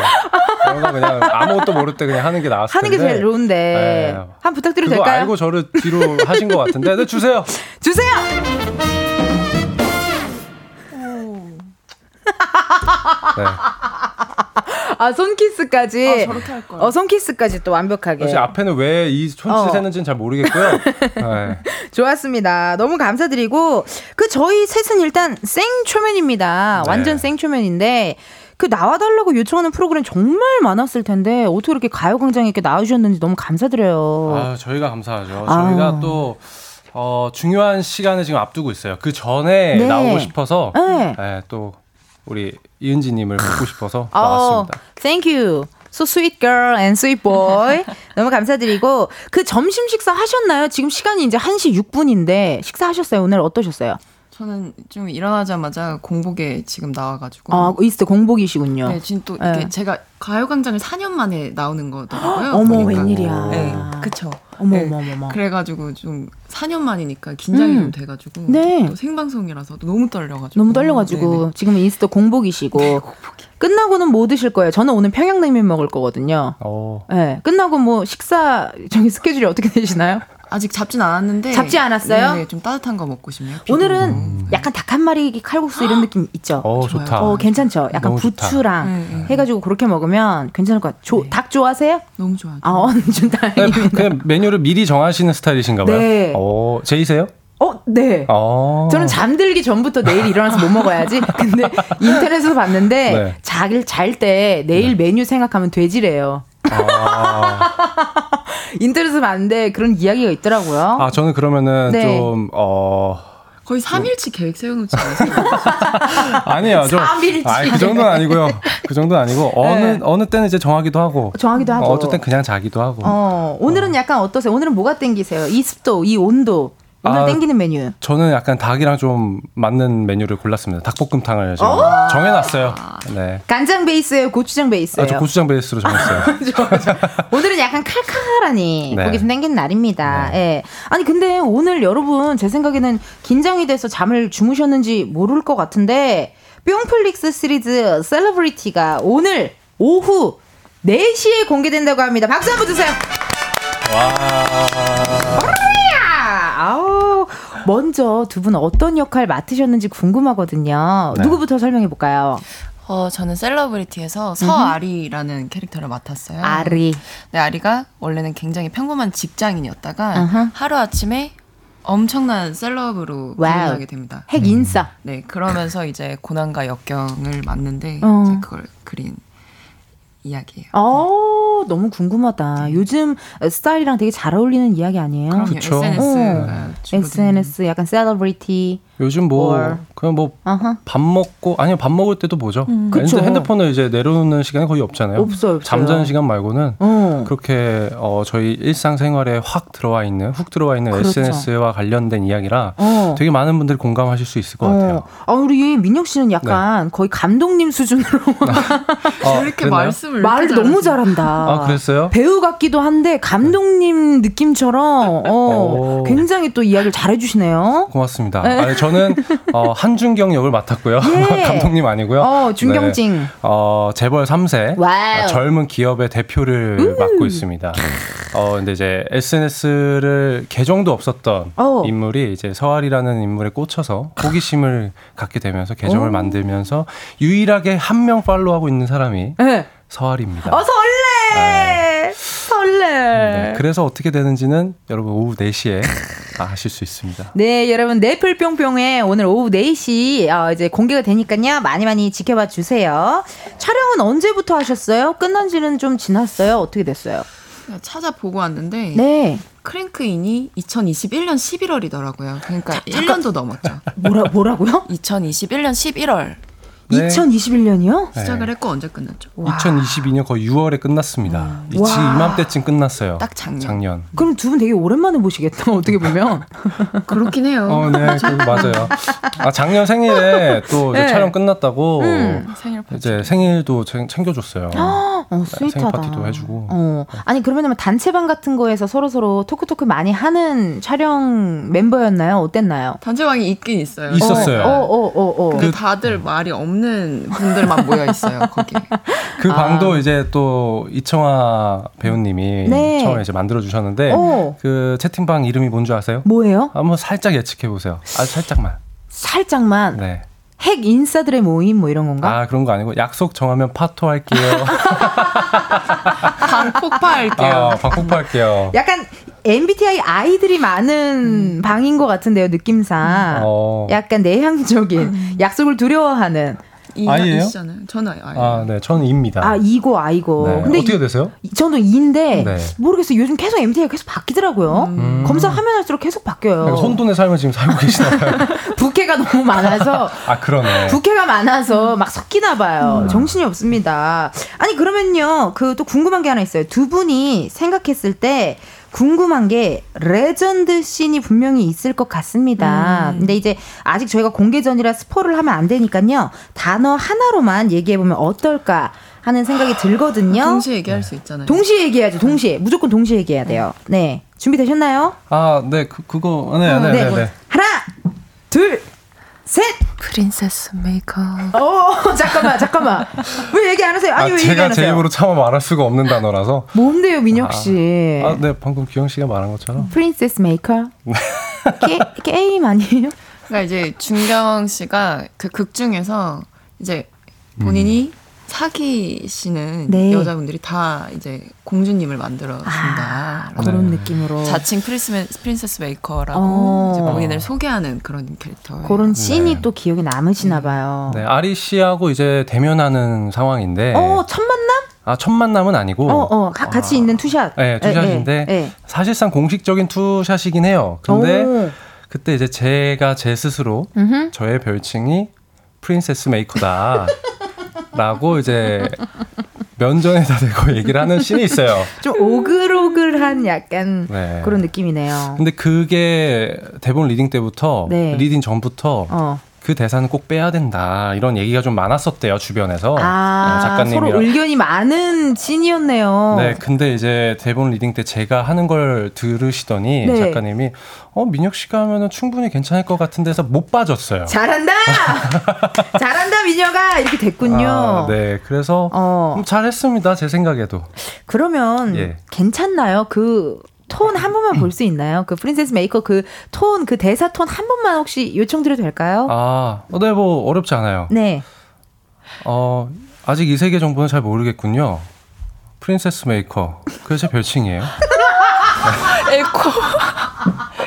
뭔가 그냥 아무것도 모를 때 그냥 하는 게 나았을 하는 게 텐데. 제일 좋은데. 네. 한번 부탁드려도 그거 될까요? 알고 저를 뒤로 하신 것 같은데. 네 주세요. 주세요! 네. 아, 손키스까지. 아, 저렇게 할 거예요. 어, 손키스까지 또 완벽하게. 사실 앞에는 왜 이 손짓을 어. 했는지는 잘 모르겠고요. 네. 좋았습니다. 너무 감사드리고, 그 저희 셋은 일단 생초면입니다. 네. 완전 생초면인데, 그 나와달라고 요청하는 프로그램 정말 많았을 텐데, 어떻게 이렇게 가요광장에 이렇게 나와주셨는지 너무 감사드려요. 아, 저희가 감사하죠. 아. 저희가 또 어, 중요한 시간을 지금 앞두고 있어요. 그 전에 네. 나오고 싶어서 네. 네, 또 우리 이은지님을 뵙고 싶어서 어, 나왔습니다. thank you. So sweet girl and sweet boy. 너무 감사드리고 그 점심 식사 하셨나요? 지금 시간이 이제 1시 6분인데 식사하셨어요? 오늘 어떠셨어요? 저는 좀 일어나자마자 공복에 지금 나와가지고. 아, 이스트 공복이시군요. 네, 지금 또 이렇게 네. 제가 가요광장을 4년 만에 나오는 거더라고요. 어머, 보니까. 웬일이야. 네, 그쵸. 어머, 네. 어머, 어머, 어머. 그래가지고 좀 4년 만이니까 긴장이 음. 좀 돼가지고. 네. 또 생방송이라서 너무 떨려가지고. 너무 떨려가지고 네네. 지금 이스트 공복이시고 끝나고는 뭐 드실 거예요? 저는 오늘 평양냉면 먹을 거거든요. 어, 네, 끝나고 뭐 식사 저기 스케줄이 어떻게 되시나요? 아직 잡진 않았는데 잡지 않았어요? 네, 좀 따뜻한 거 먹고 싶네요. 오늘은 약간 닭 한 마리 칼국수 이런 느낌 있죠? 어, 좋아요. 좋다. 어, 괜찮죠? 약간. 부추랑 네, 네. 해가지고 그렇게 먹으면 괜찮을 것 같아요. 조- 네. 닭 좋아하세요? 너무 좋아요. 아, 어, 다행입니다. 그냥 메뉴를 미리 정하시는 스타일이신가 봐요. 네. 어, 제이세요? 어, 네. 어. 저는 잠들기 전부터 내일 일어나서 뭐 먹어야지. 근데 인터넷에서 봤는데 네. 자길 잘때 내일 메뉴 생각하면 돼지래요. 아, 인터넷에서 봤는데 그런 이야기가 있더라고요. 아, 저는 그러면은 네. 좀, 어, 거의 3일치 계획 세워놓지 않았어요? 아니에요. 좀. 삼일치. 아, 그 정도는 아니고요. 그 정도는 아니고, 어느, 네. 어느 때는 이제 정하기도 하고. 정하기도 하고. 어, 땐 그냥 자기도 하고. 어, 오늘은 약간 어떠세요? 오늘은 뭐가 땡기세요? 이 습도, 이 온도. 오늘 아, 땡기는 메뉴. 저는 약간 닭이랑 좀 맞는 메뉴를 골랐습니다. 닭볶음탕을 지금 정해놨어요. 네. 간장 베이스예요? 고추장 베이스예요? 아, 저 고추장 베이스로 정했어요. 좋아, 좋아. 오늘은 약간 칼칼하니 네. 거기 좀 땡기는 날입니다. 예. 아니 근데 오늘 여러분 제 생각에는 긴장이 돼서 잠을 주무셨는지 모를 것 같은데 뿅플릭스 시리즈 셀러브리티가 오늘 오후 4시에 공개된다고 합니다. 박수 한번 주세요. 와. 먼저 두 분 어떤 역할 맡으셨는지 궁금하거든요. 네. 누구부터 설명해 볼까요? 어, 저는 셀러브리티에서 서아리라는 캐릭터를 맡았어요. 아리. 네, 아리가 원래는 굉장히 평범한 직장인이었다가 아하. 하루아침에 엄청난 셀럽으로. 거듭나게 됩니다. 핵 인싸. 네, 그러면서 이제 고난과 역경을 맞는데 어. 이제 그걸 그린 이야기예요. 어, 너무 궁금하다. 요즘 스타일이랑 되게 잘 어울리는 이야기 아니에요? 그럼요. 그쵸. SNS가 SNS 약간 셀러브리티. 요즘 뭐, or- 그냥 뭐, 아하. 밥 먹고, 아니면 밥 먹을 때도 보죠. 그쵸. 핸드- 핸드폰을 이제 내려놓는 시간이 거의 없잖아요. 없어요, 없어요. 잠자는 시간 말고는 어. 그렇게 어, 저희 일상생활에 확 들어와 있는, 훅 들어와 있는 그렇죠. SNS와 관련된 이야기라 어. 되게 많은 분들이 공감하실 수 있을 것 같아요. 네. 아, 우리 민혁 씨는 약간 거의 감독님 수준으로 어, 이렇게 그랬나요? 말씀을 말을 이렇게 너무. 잘한다. 아, 그랬어요? 배우 같기도 한데 감독님 느낌처럼 어, 오. 굉장히 또 이야기를 잘해주시네요. 고맙습니다. 아니, 저는 어, 한준경 역을 맡았고요. 예. 감독님 아니고요. 어, 준경찡. 네. 어, 재벌 3세. wow. 젊은 기업의 대표를 맡고 있습니다. 어, 근데 이제 SNS를 계정도 없었던 어. 인물이 이제 서아리라는 인물에 꽂혀서 호기심을 갖게 되면서 계정을 오. 만들면서 유일하게 한 명 팔로우하고 있는 사람이 네. 서알입니다. 어 설레, 설레. 네, 그래서 어떻게 되는지는 여러분 오후 4시에 아실 수 있습니다. 네, 여러분, 네플 뿅뿅에 오늘 오후 4시, 어, 이제 공개가 되니까요. 많이 많이 지켜봐 주세요. 촬영은 언제부터 하셨어요? 끝난 지는 좀 지났어요? 어떻게 됐어요? 찾아보고 왔는데 네. 크랭크인이 2021년 11월이더라고요. 그러니까 1년도 넘었죠. 뭐라, 뭐라고요? 2021년 11월 네. 2021년이요? 네. 시작을 했고 언제 끝났죠? 2022년 거의 6월에 끝났습니다. 이 와. 이맘때쯤 끝났어요. 딱 작년. 작년. 그럼 두 분 되게 오랜만에 보시겠다, 어떻게 보면. 그렇긴 해요. 어, 네, 그, 맞아요. 아, 작년 생일에 또 이제 네. 촬영 끝났다고 음. 생일. 이제 생일도 챙- 챙겨줬어요. 어, 생일 스윗하다. 파티도 해주고. 어. 아니, 그러면 단체방 같은 거에서 서로 서로 토크토크 많이 하는 촬영 member였나요? 어땠나요? 단체방이 있긴 있어요. 있었어요. 어, 어, 어, 어. 근데 다들 말이 없는 분들만 모여 있어요 거기. 그 방도 이제 또 이청아 배우님이 네. 처음에 이제 만들어 주셨는데 어. 그 채팅방 이름이 뭔 줄 아세요? 뭐예요? 한번 살짝 예측해 보세요. 아주 살짝만. 살짝만. 네. 핵 인싸들의 모임 뭐 이런 건가? 아 그런 거 아니고 약속 정하면 파토 할게요. 방 폭파할게요. 아, 방폭파할게요. 약간 MBTI 아이들이 많은 방인 것 같은데요, 느낌상. 어. 약간 내향적인, 약속을 두려워하는. 이 아이예요? 이시잖아요. 저는 아이. 아, 네, 저는 입니다. 아, 이고, 아이고. 네. 근데 어떻게 이- 되세요? 이- 저도 이인데, 네. 모르겠어요. 요즘 계속 MBTI가 계속 바뀌더라고요. 음. 검사하면 할수록 계속 바뀌어요. 약간 혼돈의 삶을 지금 살고 계시나 봐요. 부캐가 너무 많아서, 아, 그러네. 부캐가 많아서 막 섞이나 봐요. 정신이 없습니다. 아니 그러면요. 그 또 궁금한 게 하나 있어요. 두 분이 생각했을 때 궁금한 게 레전드 씬이 분명히 있을 것 같습니다. 근데 이제 아직 저희가 공개 전이라 스포를 하면 안 되니까요. 단어 하나로만 얘기해 보면 어떨까 하는 생각이 들거든요. 동시에 얘기할 수 있잖아요. 동시에 얘기해야죠. 동시에 무조건 동시에 얘기해야 돼요. 네. 준비되셨나요? 아, 네, 그, 그거, 네, 어, 네, 네, 네. 하나, 둘, 셋! Princess Maker. 어, 잠깐만, 잠깐만. 왜 얘기 안 하세요? 아니, 아, 왜 얘기 안 제가 하세요? 제 입으로 차마 말할 수가 없는 단어라서. 뭔데요, 민혁 씨? 아, 네, 방금 규영 씨가 말한 것처럼. Princess Maker? 게, 게임 아니에요? 그러니까 이제 준경 씨가 그 극 중에서 이제 본인이 사귀시는 네. 여자분들이 다 이제 공주님을 만들어 준다. 아, 그런 느낌으로. 자칭 prince, Princess Maker라고 어. 이제 본인을 소개하는 그런 캐릭터. 그런 씬이 네. 또 기억에 남으시나 봐요. 네, 아리 씨하고 이제 대면하는 상황인데. 어, 첫 만남? 아, 첫 만남은 아니고. 어, 어, 가- 같이 있는 two shot. 네, two shot인데 예, 예. 사실상 공식적인 two shot이긴 해요. 근데 오. 그때 이제 제가 제 스스로 음흠. 저의 별칭이 Princess Maker다. 라고 이제 면전에다 대고 얘기를 하는 씬이 있어요. 좀 오글오글한 약간 네. 그런 느낌이네요. 근데 그게 대본 reading 때부터 네. reading 전부터 어. 그 대사는 꼭 빼야 된다 이런 얘기가 좀 많았었대요 주변에서 아, 네, 서로 작가님이랑 의견이 많은 씬이었네요. 네 근데 이제 대본 reading 때 제가 하는 걸 들으시더니 네. 작가님이 어 민혁 씨가 하면은 충분히 괜찮을 것 같은데서 못 빠졌어요. 잘한다! 잘한다, 민혁아! 이렇게 됐군요. 아, 네 그래서 어, 음, 잘했습니다 제 생각에도 그러면 예. 괜찮나요? 그 톤 한 번만 볼 수 있나요? 그 Princess Maker 그 톤, 그 대사 톤 한 번만 혹시 요청드려도 될까요? 아 네 뭐 어렵지 않아요. 네. 어 아직 이 세계 정보는 잘 모르겠군요. Princess Maker 그게 제 별칭이에요. 에코.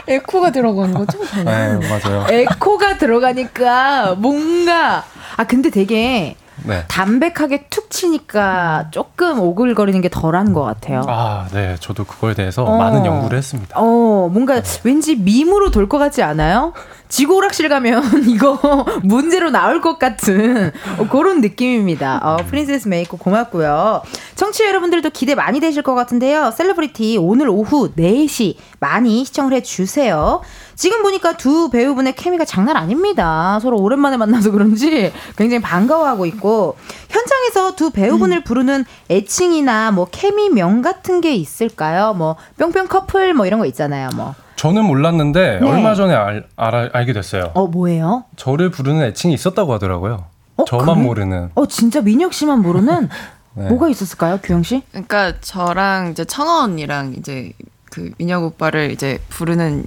에코가 들어간 거죠? 네 맞아요. 에코가 들어가니까 뭔가 아 근데 되게 네. 담백하게 툭 치니까 조금 오글거리는 게 덜한 것 같아요. 아, 네. 저도 그거에 대해서 어. 많은 연구를 했습니다. 어, 뭔가 왠지 밈으로 돌 것 같지 않아요? 지구오락실 가면 이거 문제로 나올 것 같은 어, 그런 느낌입니다. 어, Princess Maker 고맙고요. 청취자 여러분들도 기대 많이 되실 것 같은데요. 셀러브리티 오늘 오후 4시 많이 시청을 해주세요. 지금 보니까 두 배우분의 케미가 장난 아닙니다. 서로 오랜만에 만나서 그런지 굉장히 반가워하고 있고 현장에서 두 배우분을 부르는 애칭이나 뭐 케미명 같은 게 있을까요? 뭐 뿅뿅 커플 뭐 이런 거 있잖아요. 뭐. 저는 몰랐는데 네. 얼마 전에 알, 알, 알게 됐어요. 어 뭐예요? 저를 부르는 애칭이 있었다고 하더라고요. 어, 저만 그래? 모르는. 어 진짜 민혁 씨만 모르는 네. 뭐가 있었을까요, 규영 씨? 그러니까 저랑 이제 청아 언니랑 이제 그 민혁 오빠를 이제 부르는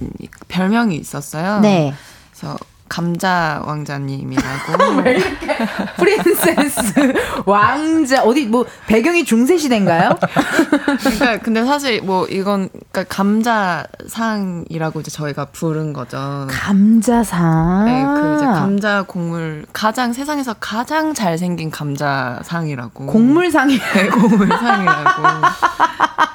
별명이 있었어요. 네. 그래서 감자 왕자님이라고. 프린세스 왕자 어디 뭐 배경이 중세 시대인가요? 그러니까 근데 사실 뭐 이건 그러니까 감자상이라고 이제 저희가 부른 거죠. 감자상. 네, 그 이제 감자 곡물 가장 세상에서 가장 잘생긴 감자상이라고. 곡물상이 네, 곡물상이라고.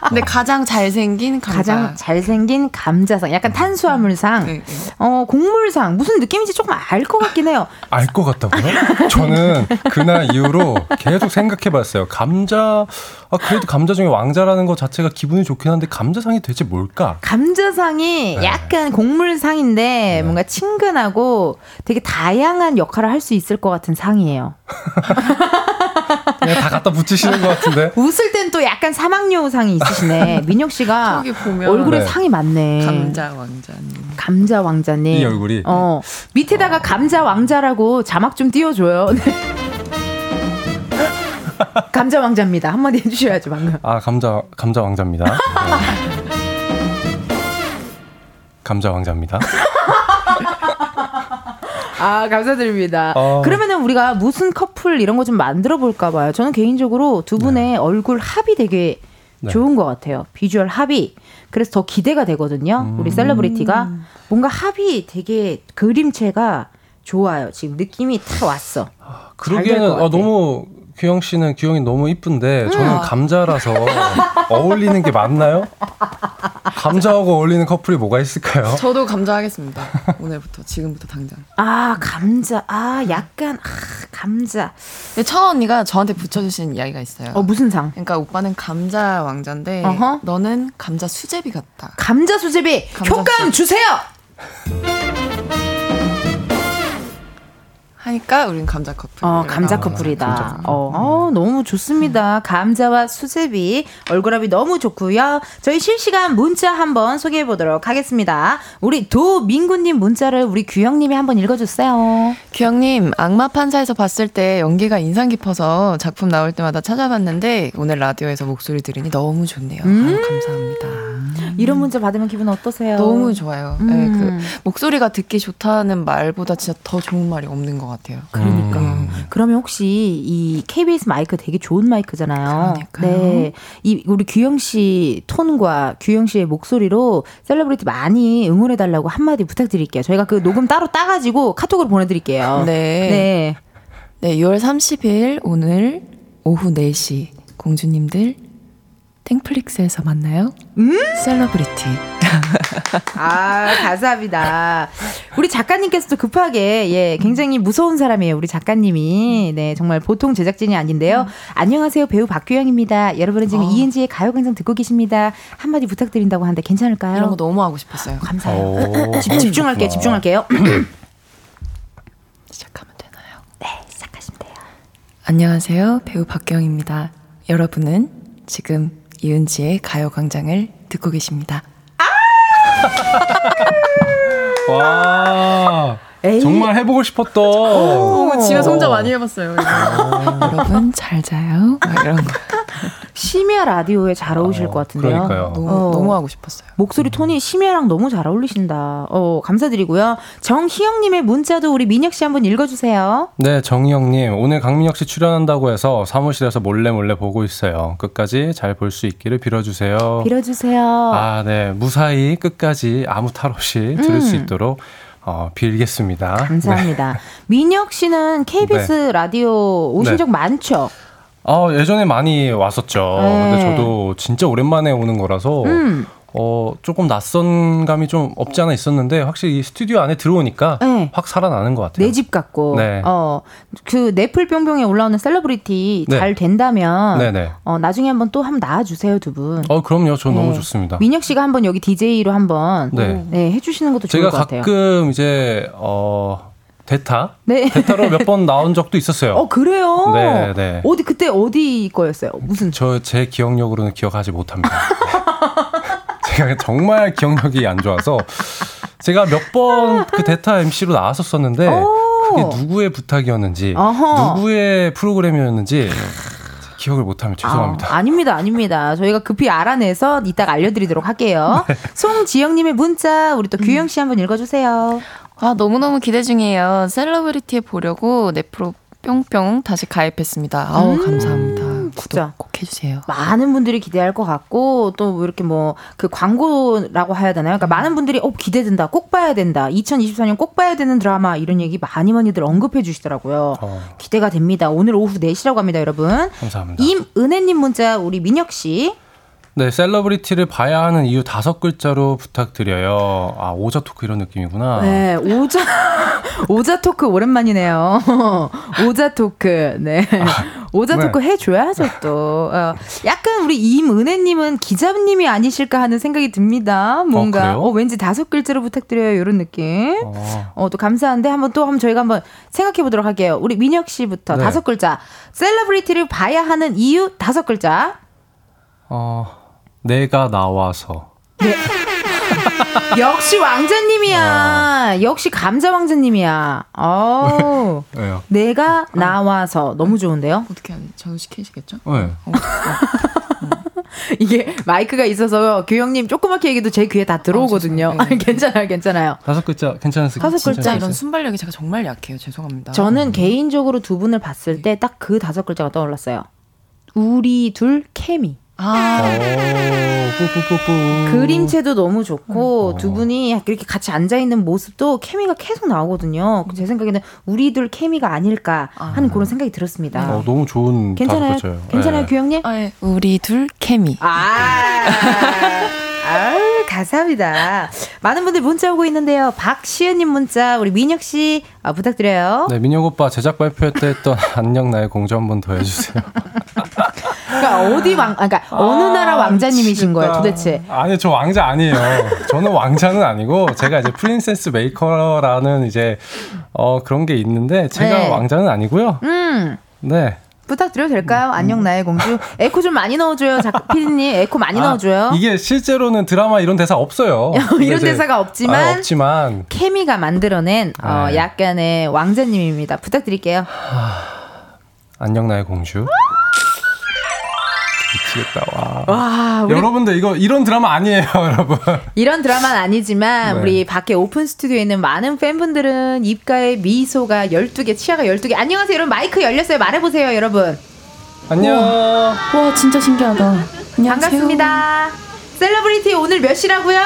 근데 가장 잘생긴 감자. 가장 잘생긴 감자상. 약간 탄수화물상. 네, 네. 어, 곡물상. 무슨 느낌 인지 조금 알 것 같긴 해요. 알 것 같다고요? 저는 그날 이후로 계속 생각해 봤어요. 감자, 아, 그래도 감자 중에 왕자라는 것 자체가 기분이 좋긴 한데 감자상이 대체 뭘까? 감자상이 네. 약간 곡물상인데 뭔가 친근하고 되게 다양한 역할을 할 수 있을 것 같은 상이에요. 그냥 다 갖다 붙이시는 것 같은데. 웃을 땐 또 약간 사막여우 상이 있으시네. 민혁 씨가 얼굴에 네. 상이 많네. 감자 왕자님. 감자 왕자님. 이 얼굴이? 어. 밑에다가 감자 왕자라고 자막 좀 띄워줘요. 네. 감자 왕자입니다. 한마디 해주셔야죠, 방금. 아, 감자, 감자 왕자입니다. 네. 감자 왕자입니다. 아, 감사드립니다. 어. 그러면은 우리가 무슨 커플 이런 거 좀 만들어 볼까 봐요. 저는 개인적으로 두 분의 얼굴 합이 되게 네. 좋은 것 같아요. 비주얼 합이. 그래서 더 기대가 되거든요. 음. 우리 Celebrity가. 뭔가 합이 되게 그림체가 좋아요. 지금 느낌이 딱 왔어. 그러기에는 잘될것 어, 같아. 너무 규영 씨는 규영이 너무 이쁜데 음. 저는 감자라서 어울리는 게 맞나요? 감자하고 어울리는 커플이 뭐가 있을까요? 저도 감자 하겠습니다. 오늘부터 지금부터 당장. 아, 감자. 아, 약간, 아, 감자. 근데 청아 언니가 저한테 붙여주신 이야기가 있어요. 어, 무슨 상? 그러니까 오빠는 감자 왕자인데 어허. 너는 감자 수제비 같다. 감자 수제비 감자 효과음 수- 주세요. 하니까 우린 감자 커플. 어, 감자 아, 커플이다. 감자 어, 어, 너무 좋습니다. 감자와 수제비 얼굴합이 너무 좋고요. 저희 실시간 문자 한번 소개해 보도록 하겠습니다. 우리 도민구님 문자를 우리 규영님이 한번 읽어주세요. 규영님, 악마 판사에서 봤을 때 연기가 인상 깊어서 작품 나올 때마다 찾아봤는데 오늘 라디오에서 목소리 들으니 너무 좋네요. 음. 아유, 감사합니다. 이런 문자 받으면 기분 어떠세요? 너무 좋아요. 음. 네, 그 목소리가 듣기 좋다는 말보다 진짜 더 좋은 말이 없는 것 같아요. 그러니까. 음. 그러면 혹시 이 KBS 마이크 되게 좋은 마이크잖아요. 그러니까요. 네. 이 우리 규영 씨 톤과 규영 씨의 목소리로 셀러브리티 많이 응원해 달라고 한마디 부탁드릴게요. 저희가 그 녹음 따로 따가지고 카톡으로 보내드릴게요. 네. 네. 네, 6월 30일 오늘 오후 4시 공주님들 땡플릭스에서 만나요. 음? 셀러브리티. 아, 감사합니다. 우리 작가님께서도 급하게, 예, 굉장히 무서운 사람이에요. 우리 작가님이. 네, 정말 보통 제작진이 아닌데요. 안녕하세요. 배우 박규영입니다. 여러분은 지금 어. 이은지의 가요광장 듣고 계십니다. 한마디 부탁드린다고 하는데 괜찮을까요? 이런 거 너무 하고 싶었어요. 감사해요. 오, 집, 집중할게요. 집중할게요. 시작하면 되나요? 네, 시작하시면 돼요. 안녕하세요. 배우 박경입니다. 여러분은 지금 이은지의 가요광장을 듣고 계십니다. 와. 에이. 정말 해보고 싶었던. 어, 집에서 혼자 많이 해봤어요. 여러분 잘 자요. 막 이런 거 심야 라디오에 잘 어울리실 것 같은데요. 그러니까요. 너무 어. 너무 하고 싶었어요. 목소리 톤이 심야랑 너무 잘 어울리신다. 어, 감사드리고요. 정희영님의 문자도 우리 민혁 씨 한번 읽어주세요. 네, 정희영님. 오늘 강민혁 씨 출연한다고 해서 사무실에서 몰래 몰래 보고 있어요. 끝까지 잘 볼 수 있기를 빌어주세요. 빌어주세요. 아, 네. 무사히 끝까지 아무 탈 없이 들을 수 음. 있도록 어, 빌겠습니다. 네. 감사합니다. 민혁 씨는 KBS 라디오 오신 네. 적 많죠? 아, 예전에 많이 왔었죠. 네. 근데 저도 진짜 오랜만에 오는 거라서 음. 어, 조금 낯선 감이 좀 없지 않아 있었는데 확실히 이 스튜디오 안에 들어오니까 네. 확 살아나는 것 같아요. 내 집 같고. 네. 어, 그 넷플 뿅뿅에 올라오는 셀러브리티 네. 잘 된다면 네네. 어, 나중에 한번 또 한번 나와 주세요, 두 분. 어, 그럼요. 저 네. 너무 좋습니다. 민혁 씨가 한번 여기 DJ로 한번 네. 네, 해주시는 것도 좋을 제가 것 같아요. 가끔 이제 어 대타 네. 대타로 몇 번 나온 적도 있었어요. 어 그래요? 네, 네. 어디 그때 어디 거였어요? 무슨 저 제 기억력으로는 기억하지 못합니다. 제가 정말 기억력이 안 좋아서 제가 몇 번 그 대타 MC로 나왔었었는데 그게 누구의 부탁이었는지 어허. 누구의 프로그램이었는지 기억을 못하면 죄송합니다. 아, 닙니다 아닙니다. 저희가 급히 알아내서 이따가 알려드리도록 할게요. 네. 송지영님의 문자 우리 또 규영 씨 한번 읽어주세요. 아 너무너무 기대 중이에요. 셀러브리티에 보려고 넷프로 뿅뿅 다시 가입했습니다. 아우 감사합니다. 진짜. 구독 꼭 해주세요. 많은 분들이 기대할 것 같고 또 뭐 이렇게 뭐 그 광고라고 해야 되나요? 그러니까 많은 분들이 어 기대된다, 꼭 봐야 된다, 2024년 꼭 봐야 되는 드라마 이런 얘기 많이 많이들 언급해 주시더라고요. 어, 기대가 됩니다. 오늘 오후 4시라고 합니다, 여러분. 감사합니다. 임은혜님 문자 우리 민혁 씨. 네, Celebrity를 봐야 하는 이유 다섯 글자로 부탁드려요. 아, 오자 talk 이런 느낌이구나. 네, 오자 오자 talk 오랜만이네요. 오자 talk, 네, 오자 네. talk 해 줘야죠 또. 어, 약간 우리 임은혜 님은 기자님이 아니실까 하는 생각이 듭니다. 뭔가 그래요? 어, 왠지 다섯 글자로 부탁드려요 이런 느낌. 어, 어, 또 감사한데 한번 또 한번 저희가 한번 생각해 보도록 할게요. 우리 민혁 씨부터 네. 다섯 글자. Celebrity를 봐야 하는 이유 다섯 글자. 어, 내가 나와서. 역시 왕자님이야. 역시 감자 왕자님이야. 어. 왜요? 내가 나와서 너무 좋은데요? 어떻게 하지? 저도 시키시겠죠? 네. 이게 마이크가 있어서 교영님 조그맣게 얘기도 제 귀에 다 들어오거든요. 아. 네. 괜찮아요, 괜찮아요. 다섯 글자 괜찮으세요? 다섯 글자. 이런 순발력이 제가 정말 약해요. 죄송합니다. 저는 개인적으로 두 분을 봤을 때 딱 그 다섯 글자가 떠올랐어요. 우리 둘 케미. 아 오, 뿌뿌뿌뿌. 그림체도 너무 좋고 음. 두 분이 이렇게 같이 앉아 있는 모습도 케미가 계속 나오거든요. 제 생각에는 우리 둘 케미가 아닐까 하는 그런 생각이 들었습니다. 어, 너무 좋은 괜찮아요? 괜찮아요, 네. 규영님? 아, 예. 우리 둘 케미. 아, 감사합니다. 많은 분들 문자 오고 있는데요. 박시은님 문자, 우리 민혁 씨 아, 부탁드려요. 네, 민혁 오빠 제작 발표 때 했던 안녕 나의 공주 한 번 더 해주세요. 그러니까 어디 왕, 아, 그러니까 어느 나라 왕자님이신 거예요, 도대체? 아니, 저 왕자 아니에요. 저는 왕자는 아니고, 제가 이제 Princess Maker라는 이제, 어, 그런 게 있는데 제가 네. 왕자는 아니고요. 음. 네. 부탁드려도 될까요? 안녕 나의 공주. 에코 좀 많이 넣어줘요. 작 피디님 에코 많이 아, 넣어줘요. 이게 실제로는 드라마 이런 대사 없어요. 이런 대사가 없지만 아, 없지만 케미가 만들어낸 어, 네. 약간의 왕자님입니다. 부탁드릴게요. 안녕 나의 공주. 미치겠다. 와. 와, 우리 여러분들 이거 이런 드라마 아니에요, 여러분. 이런 드라마는 아니지만 네. 우리 밖에 오픈 스튜디오에 있는 많은 팬분들은 입가에 미소가 12개, 치아가 12개. 안녕하세요, 여러분. 마이크 열렸어요. 말해 보세요, 여러분. 안녕. 와 진짜 신기하다. 안녕하세요. 반갑습니다. 셀러브리티 오늘 몇 시라고요?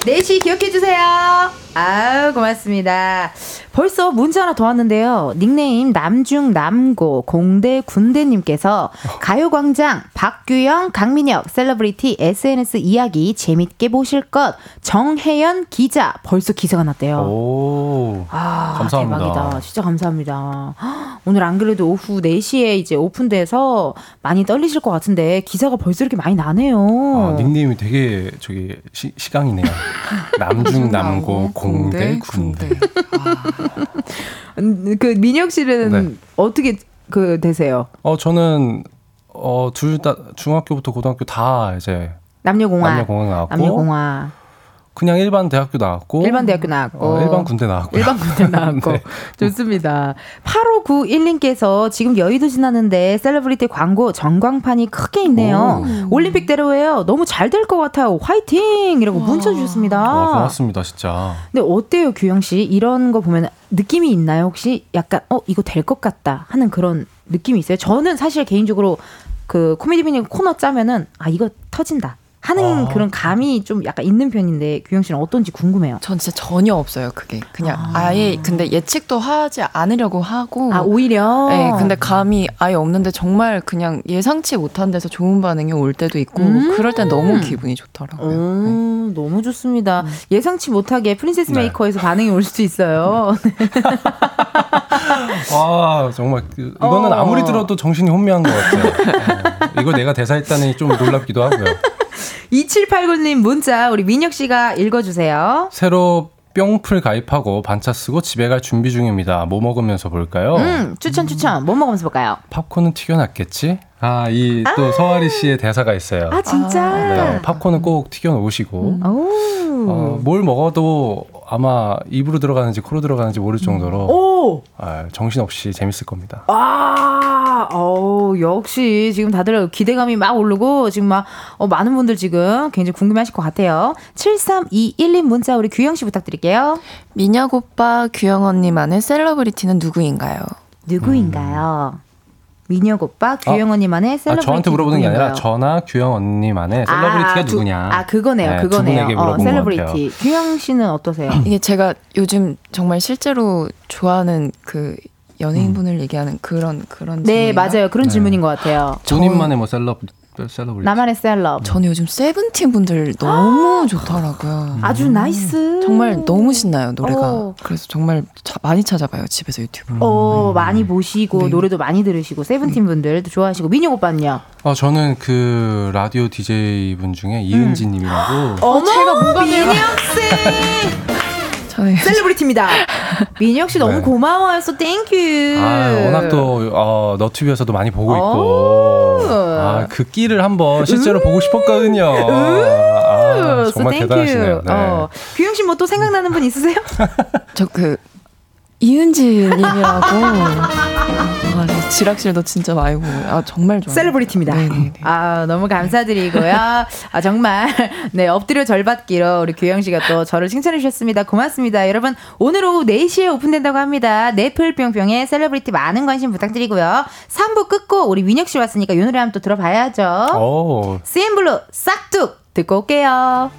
4시 기억해 주세요. 아유, 고맙습니다. 벌써 문자 하나 더 왔는데요. 닉네임 남중 남고 공대 군대님께서 가요광장 박규영 강민혁 셀러브리티 SNS 이야기 재밌게 보실 것 정혜연 기자 벌써 기사가 났대요. 오. 아, 감사합니다. 대박이다. 진짜 감사합니다. 헉, 오늘 안 그래도 오후 4시에 이제 오픈돼서 많이 떨리실 것 같은데 기사가 벌써 이렇게 많이 나네요. 아, 닉네임이 되게 저기 시, 시강이네요. 남중 남고 공대 군대. 음, 그 민혁 씨는 네. 어떻게 그 되세요? 어 저는 어둘 다 중학교부터 고등학교 다 이제 남녀공학. 남녀공학 나왔고 남녀공학. 그냥 일반 대학교 나왔고 일반 대학교 나왔고. 어, 일반 군대 나왔고 일반 군대 나왔고. 네. 좋습니다. 8591님께서 지금 여의도 지나는데 셀러브리티 광고 전광판이 크게 있네요. 올림픽대로예요. 너무 잘 될 것 같아요. 화이팅! 이라고 문자 주셨습니다. 와, 고맙습니다 진짜. 근데 어때요, 규영 씨? 이런 거 보면 느낌이 있나요? 혹시 약간 어 이거 될 것 같다 하는 그런 느낌이 있어요? 저는 사실 개인적으로 그 코미디 비닝 코너 짜면은 아 이거 터진다 하는 아. 그런 감이 좀 약간 있는 편인데 규영 씨는 어떤지 궁금해요. 전 진짜 전혀 없어요 그게 그냥 아. 예 근데 예측도 하지 않으려고 하고 아 오히려. 네, 근데 감이 아예 없는데 정말 그냥 예상치 못한 데서 좋은 반응이 올 때도 있고 음. 그럴 땐 너무 기분이 좋더라고요. 네. 오, 너무 좋습니다. 예상치 못하게 프린세스 네. 메이커에서 반응이 올 수도 있어요. 와 정말 그, 이거는 어. 아무리 들어도 정신이 혼미한 것 같아요. 어, 이거 내가 대사했다니 좀 놀랍기도 하고요. 2789님 문자 우리 민혁 씨가 읽어주세요. 새로 뿅풀 가입하고 반차 쓰고 집에 갈 준비 중입니다. 뭐 먹으면서 볼까요? 음, 추천 추천. 뭐 먹으면서 볼까요? 팝콘은 튀겨놨겠지? 아, 이또 서아리 씨의 대사가 있어요. 아 진짜. 네, 팝콘은 꼭 튀겨놓으시고, 오. 어, 뭘 먹어도 아마 입으로 들어가는지 코로 들어가는지 모를 정도로 오. 아, 정신없이 재밌을 겁니다. 아, 어 역시 지금 다들 기대감이 막 오르고 지금 막 어, 많은 분들 지금 굉장히 궁금해하실 것 같아요. 7321님 문자 우리 규영 씨 부탁드릴게요. 민혁 오빠, 규영 언니만의 celebrity는 누구인가요? 누구인가요? 민혁 오빠, 규영 언니만의 아, 셀러브리티 저한테 물어보는 게 아니라? 저나 규영 언니만의 celebrity가 아, 두- 누구냐. 아 그거네요, 네, 두 그거네요. 분에게 어. 셀러브리티. 규영 씨는 어떠세요? 이게 제가 요즘 정말 실제로 좋아하는 그 연예인분을 얘기하는 그런 그런 네, 질문인가요? 맞아요. 그런 네. 질문인 것 같아요. 본인만의 뭐 celeb, celebrity. 나만의 셀럽. 저는 요즘 세븐틴 분들 너무 좋더라고요. 아주 nice. 정말 너무 신나요 노래가. 어. 그래서 정말 자- 많이 찾아봐요 집에서 유튜브. 어, 많이 보시고 네. 노래도 많이 들으시고 세븐틴 분들도 좋아하시고 민혁 오빠는요? 아, 저는 그 라디오 DJ 분 중에 이은지 님이라고. 음. 어머, 제가 민혁 씨 저는 celebrity입니다. 민혁 씨 너무 네. 고마워요. So thank you. 아, 워낙 또, 어, 너튜브에서도 많이 보고 오. 있고. 아, 그 끼를 한번 실제로 보고 싶었거든요. 아, So 정말 thank you. 대단하시네요. 네. 어, 규영 씨 뭐 또 생각나는 분 있으세요? 저 그 이은지 님이라고 아, 네, 지락실도 진짜 많이 보고 아 정말 좋아요. Celebrity입니다. 네네네. 아, 너무 감사드리고요. 아, 정말, 네, 엎드려 절받기로 우리 규영 씨가 또 저를 칭찬해 주셨습니다. 고맙습니다. 여러분, 오늘 오후 4시에 오픈된다고 합니다. 네플뿅뿅의 셀러브리티 많은 관심 부탁드리고요. 3부 끝고 우리 민혁 씨 왔으니까 이 노래 한번 또 들어봐야죠. 오, CN블루 싹둑 듣고 올게요.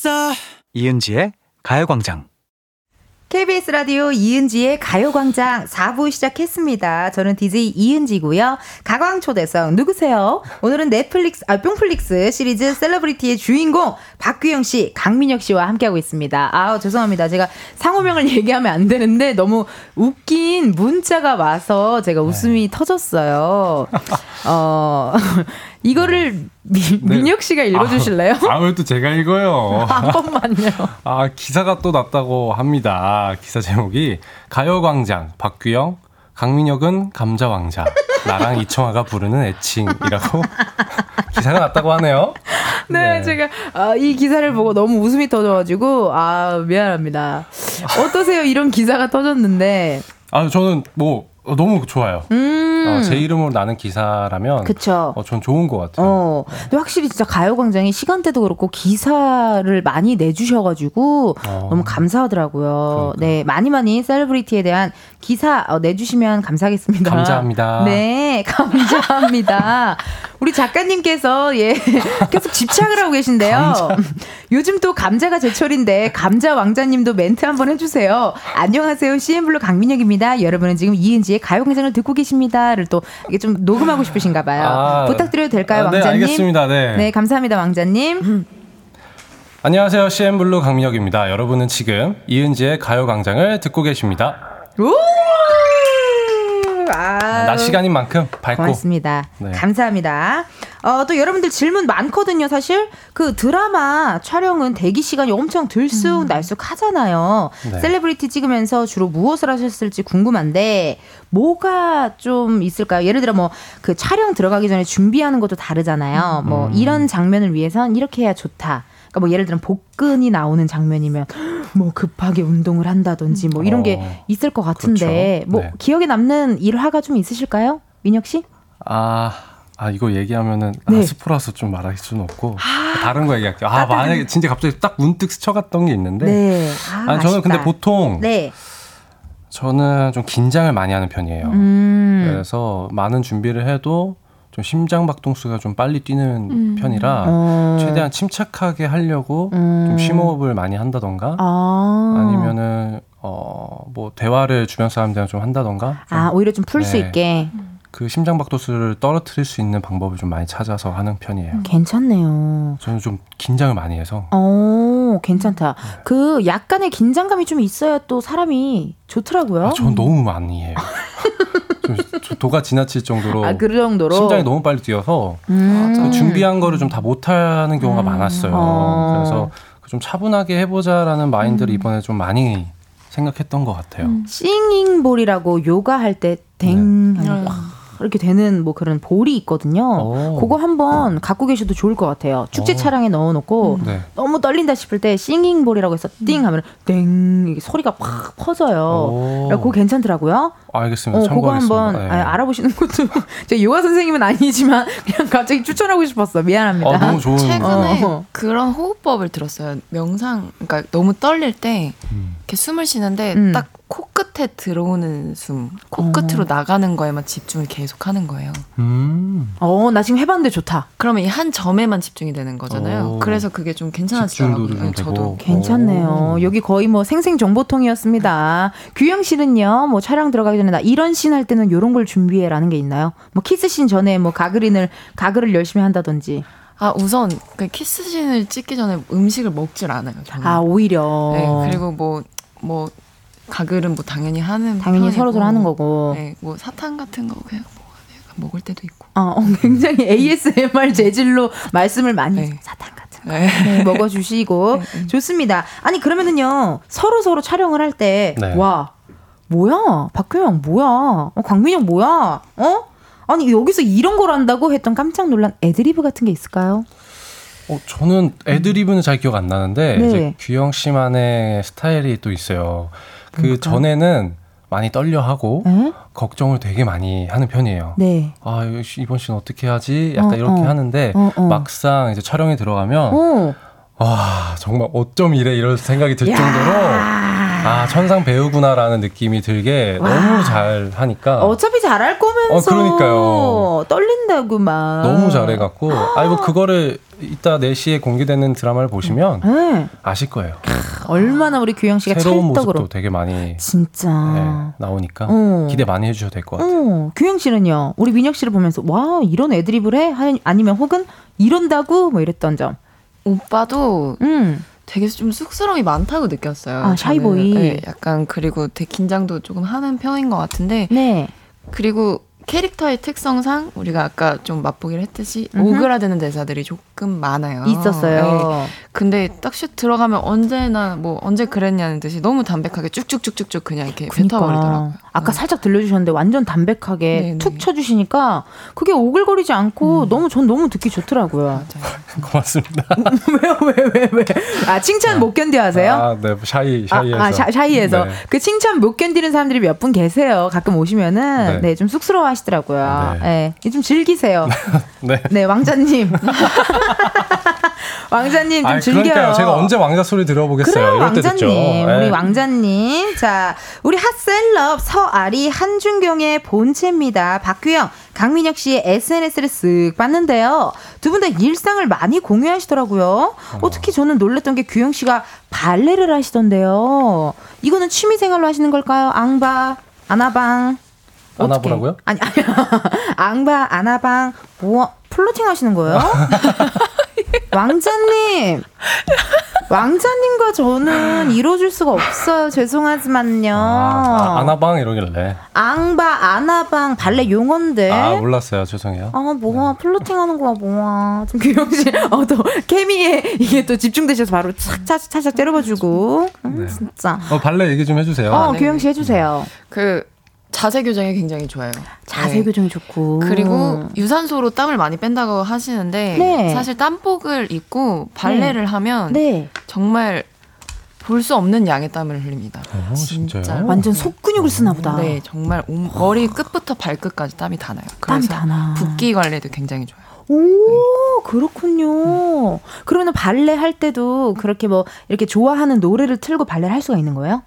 됐어 이은지의 가요광장. KBS 라디오 이은지의 가요광장 4부 시작했습니다. 저는 DJ 이은지고요. 가광초대성 누구세요? 오늘은 넷플릭스, 아, 뿅플릭스 시리즈 셀러브리티의 주인공 박규영 씨, 강민혁 씨와 함께하고 있습니다. 아 죄송합니다. 제가 상호명을 얘기하면 안 되는데 너무 웃긴 문자가 와서 제가 웃음이 터졌어요. 어, 이거를 미, 네. 민혁 씨가 읽어주실래요? 아, 아무래도 제가 읽어요. 한 번만요. 아, 기사가 또 났다고 합니다. 기사 제목이 가요광장 박규영, 강민혁은 감자왕자. 나랑 이청아가 부르는 애칭이라고 기사가 났다고 하네요. 네, 제가 아, 이 기사를 보고 너무 웃음이 터져가지고 아 미안합니다. 어떠세요? 이런 기사가 터졌는데. 아, 저는 뭐 어, 너무 좋아요. 음. 어, 제 이름으로 나는 기사라면 그쵸. 어, 전 좋은 것 같아요. 어, 근데 확실히 진짜 가요광장이 시간대도 그렇고 기사를 많이 내주셔가지고 어. 너무 감사하더라고요. 그러니까요. 네, 많이 많이 셀러브리티에 대한 기사 어, 내주시면 감사하겠습니다. 감사합니다. 네, 감사합니다. 우리 작가님께서 예 계속 집착을 하고 계신데요. 요즘 또 감자가 제철인데 감자 왕자님도 멘트 한번 해주세요. 안녕하세요, CN블루 강민혁입니다. 여러분은 지금 이은지의 가요광장을 듣고 계십니다를 또 이게 좀 녹음하고 싶으신가 봐요. 아, 부탁드려도 될까요, 아, 네, 왕자님? 알겠습니다. 네. 네, 감사합니다, 왕자님. 안녕하세요. CN블루 강민혁입니다. 여러분은 지금 이은지의 가요광장을 듣고 계십니다. 오! 아, 낮 시간인 만큼 밝고 고맙습니다. 네. 감사합니다. 어, 또 여러분들 질문 많거든요, 사실. 그 드라마 촬영은 대기 시간이 엄청 들쑥날쑥 하잖아요. 네. 셀레브리티 찍으면서 주로 무엇을 하셨을지 궁금한데, 뭐가 좀 있을까요? 예를 들어 뭐, 그 촬영 들어가기 전에 준비하는 것도 다르잖아요. 뭐, 음. 이런 장면을 위해선 이렇게 해야 좋다. 그러니까 뭐 예를 들면 복근이 나오는 장면이면 뭐 급하게 운동을 한다든지 뭐 이런 게 어, 있을 것 같은데 그렇죠. 뭐 네. 기억에 남는 일화가 좀 있으실까요? 민혁 씨? 아, 아 이거 얘기하면은 네. 아, 스포라서 좀 말할 수는 없고 다른 거 얘기할게요. 아 만약에 진짜 갑자기 딱 문득 스쳐갔던 게 있는데 네. 아, 아니, 저는 아쉽다. 근데 보통 네. 저는 좀 긴장을 많이 하는 편이에요. 음. 그래서 많은 준비를 해도 좀 심장 박동수가 좀 빨리 뛰는 편이라 어. 최대한 침착하게 하려고 음. 좀 심호흡을 많이 한다던가 아. 아니면은 어뭐 대화를 주변 사람들이랑 좀 한다던가 좀 아, 오히려 좀 풀 수 네. 있게. 그 심장 박동수를 떨어뜨릴 수 있는 방법을 좀 많이 찾아서 하는 편이에요. 음. 괜찮네요. 저는 좀 긴장을 많이 해서 어, 괜찮다. 그 약간의 긴장감이 좀 있어야 또 사람이 좋더라고요. 아, 전 너무 많이 해요. 좀, 좀 도가 지나칠 정도로 아, 그 정도로. 심장이 너무 빨리 뛰어서 음. 그 준비한 거를 좀 다 못하는 경우가 많았어요. 어. 그래서 그좀 차분하게 해보자라는 마인드를 이번에 좀 많이 생각했던 것 같아요. Singing bowl이라고 요가 할때 댕 네. 이렇게 되는 뭐 그런 bowl이 있거든요. 오. 그거 한번 갖고 계셔도 좋을 것 같아요. 축제 오. 차량에 넣어놓고 네. 너무 떨린다 싶을 때 singing bowl이라고 해서 띵 하면 땡 이게 소리가 확 퍼져요. 오. 그거 괜찮더라고요. 알겠습니다. 어, 그거. 한번 네. 아, 알아보시는 것도 제가 요가 선생님은 아니지만 그냥 갑자기 추천하고 싶었어. 미안합니다. 아, 너무 좋은. 최근에 어. 그런 호흡법을 들었어요. 명상, 그러니까 너무 떨릴 때 음. 이렇게 숨을 쉬는데 음. 딱 코끝에 들어오는 숨, 코끝으로 나가는 거에만 집중을 계속 하는 거예요. 음. 어, 나 지금 해봤는데 좋다. 그러면 이 한 점에만 집중이 되는 거잖아요. 오. 그래서 그게 좀. 집중도 좀 네, 저도. 괜찮네요. 오. 여기 거의 뭐 생생 정보통이었습니다. 규영 씨는요, 뭐 촬영 들어가기 전에 나 이런 씬 할 때는 이런 걸 준비해라는 게 있나요? 뭐 키스 씬 전에 뭐 가글인을 가글을 열심히 한다든지. 아 우선 그 키스신을 찍기 전에 음식을 먹질 않아요. 저는. 아 오히려 네, 그리고 뭐뭐 가글은 뭐 당연히 하는 당연히 서로 서로 하는 거고. 네, 뭐 사탕 같은 거 그냥 뭐 약간 먹을 때도 있고. 어, 어, 굉장히 ASMR 재질로 말씀을 많이 네. 사탕 같은 거 네. 네, 먹어주시고 좋습니다. 아니 그러면은요 서로 서로 촬영을 할때 네. 와 뭐야 박효영 뭐야 어, 강민영 뭐야 어 아니 여기서 이런 걸 한다고 했던 깜짝 놀란 애드리브 같은 게 있을까요? 어, 저는 애드리브는 잘 기억 안 나는데 네. 이제 규영 씨만의 스타일이 또 있어요. 그. 전에는 많이 떨려하고 에? 걱정을 되게 많이 하는 편이에요. 네. 아 이번 씬 어떻게 하지? 약간 어, 이렇게 어. 하는데 어, 어. 막상 이제 촬영에 들어가면 어. 와 정말 어쩜 이래 이런 생각이 들 야. 정도로 아 천상 배우구나라는 느낌이 들게 와. 너무 잘 하니까 어차피 잘할 거면서 어, 그러니까요. 떨린다고 막 너무 잘해갖고 아이고 그거를 이따 4시에 공개되는 드라마를 보시면 네. 아실 거예요. 얼마나 우리 규영 씨가 새로운 찰떡으로. 모습도 되게 많이 진짜. 네, 나오니까 어. 기대 많이 해주셔도 될 것 같아요. 어, 규영 씨는요, 우리 민혁 씨를 보면서, 와, 이런 애드립을 해? 하- 아니면 혹은 이런다고? 뭐 이랬던 점. 오빠도 음. 되게 좀 쑥스러움이 많다고 느꼈어요. 아, 샤이보이. 네, 약간 그리고 되게 긴장도 조금 하는 편인 것 같은데 네. 그리고 캐릭터의 특성상 우리가 아까 좀 맛보기를 했듯이 음흠. 오그라드는 대사들이 조금 많아요. 있었어요. 네. 근데 딱 슛 들어가면 언제나 뭐 언제 그랬냐는 듯이 너무 담백하게 쭉쭉쭉쭉쭉 그냥 이렇게 뱉어버리더라고요. 아까 살짝 들려주셨는데 완전 담백하게 네네. 툭 쳐주시니까 그게 오글거리지 않고 너무 전 너무 듣기 좋더라고요. 맞아요. 고맙습니다. 왜요 왜왜 왜? 아 칭찬 못 견뎌 하세요? 아, 네, 샤이, 샤이에서. 아, 아, 샤, 샤이에서 네. 그 칭찬 못 견디는 사람들이 몇 분 계세요. 가끔 오시면은 네. 네좀 쑥스러워하시더라고요. 네. 네, 좀 즐기세요. 네. 네 왕자님, 왕자님 좀 아, 즐겨요. 그러니까요. 제가 언제 왕자 소리 들어보겠어요. 그래요, 이럴 때 듣죠. 왕자님. 네. 우리 왕자님. 자, 우리 핫셀럽 서 아리 한준경의 본체입니다. 박규영, 강민혁 씨의 SNS를 쓱 봤는데요. 두 분 다 일상을 많이 공유하시더라고요. 어. 특히 저는 놀랬던 게 규영 씨가 발레를 하시던데요. 이거는 취미 생활로 하시는 걸까요? 앙바, 아나방. 아나보라고요? 아니, 아니. 앙바, 아나방, 뭐, 플로팅 하시는 거예요? 왕자님! 왕자님과 저는 이뤄줄 수가 없어요. 죄송하지만요. 아, 아나방 이러길래. 앙바, 아나방, 발레 용어인데. 아, 몰랐어요. 죄송해요. 아, 뭐야, 플로팅 하는 거야, 뭐야. 좀 규영 씨, 어, 또, 케미에 이게 또 집중되셔서 바로 착, 착, 착, 착 때려봐주고. 음, 네. 진짜. 어, 발레 얘기 좀 해주세요. 어, 네. 규영 씨 해주세요. 그 자세 교정이 굉장히 좋아요. 자세 네. 교정이 좋고. 그리고 유산소로 땀을 많이 뺀다고 하시는데 네. 사실 땀복을 입고 발레를 하면 네. 정말 볼 수 없는 양의 땀을 흘립니다. 어, 진짜요? 진짜. 완전 속근육을 쓰나 보다. 네, 정말 온- 머리 끝부터 발끝까지 땀이 다 나요. 땀이 그래서 다 나. 붓기 관리도 굉장히 좋아요. 오, 그렇군요. 그러면 발레 할 때도 그렇게 뭐 이렇게 좋아하는 노래를 틀고 발레를 할 수가 있는 거예요?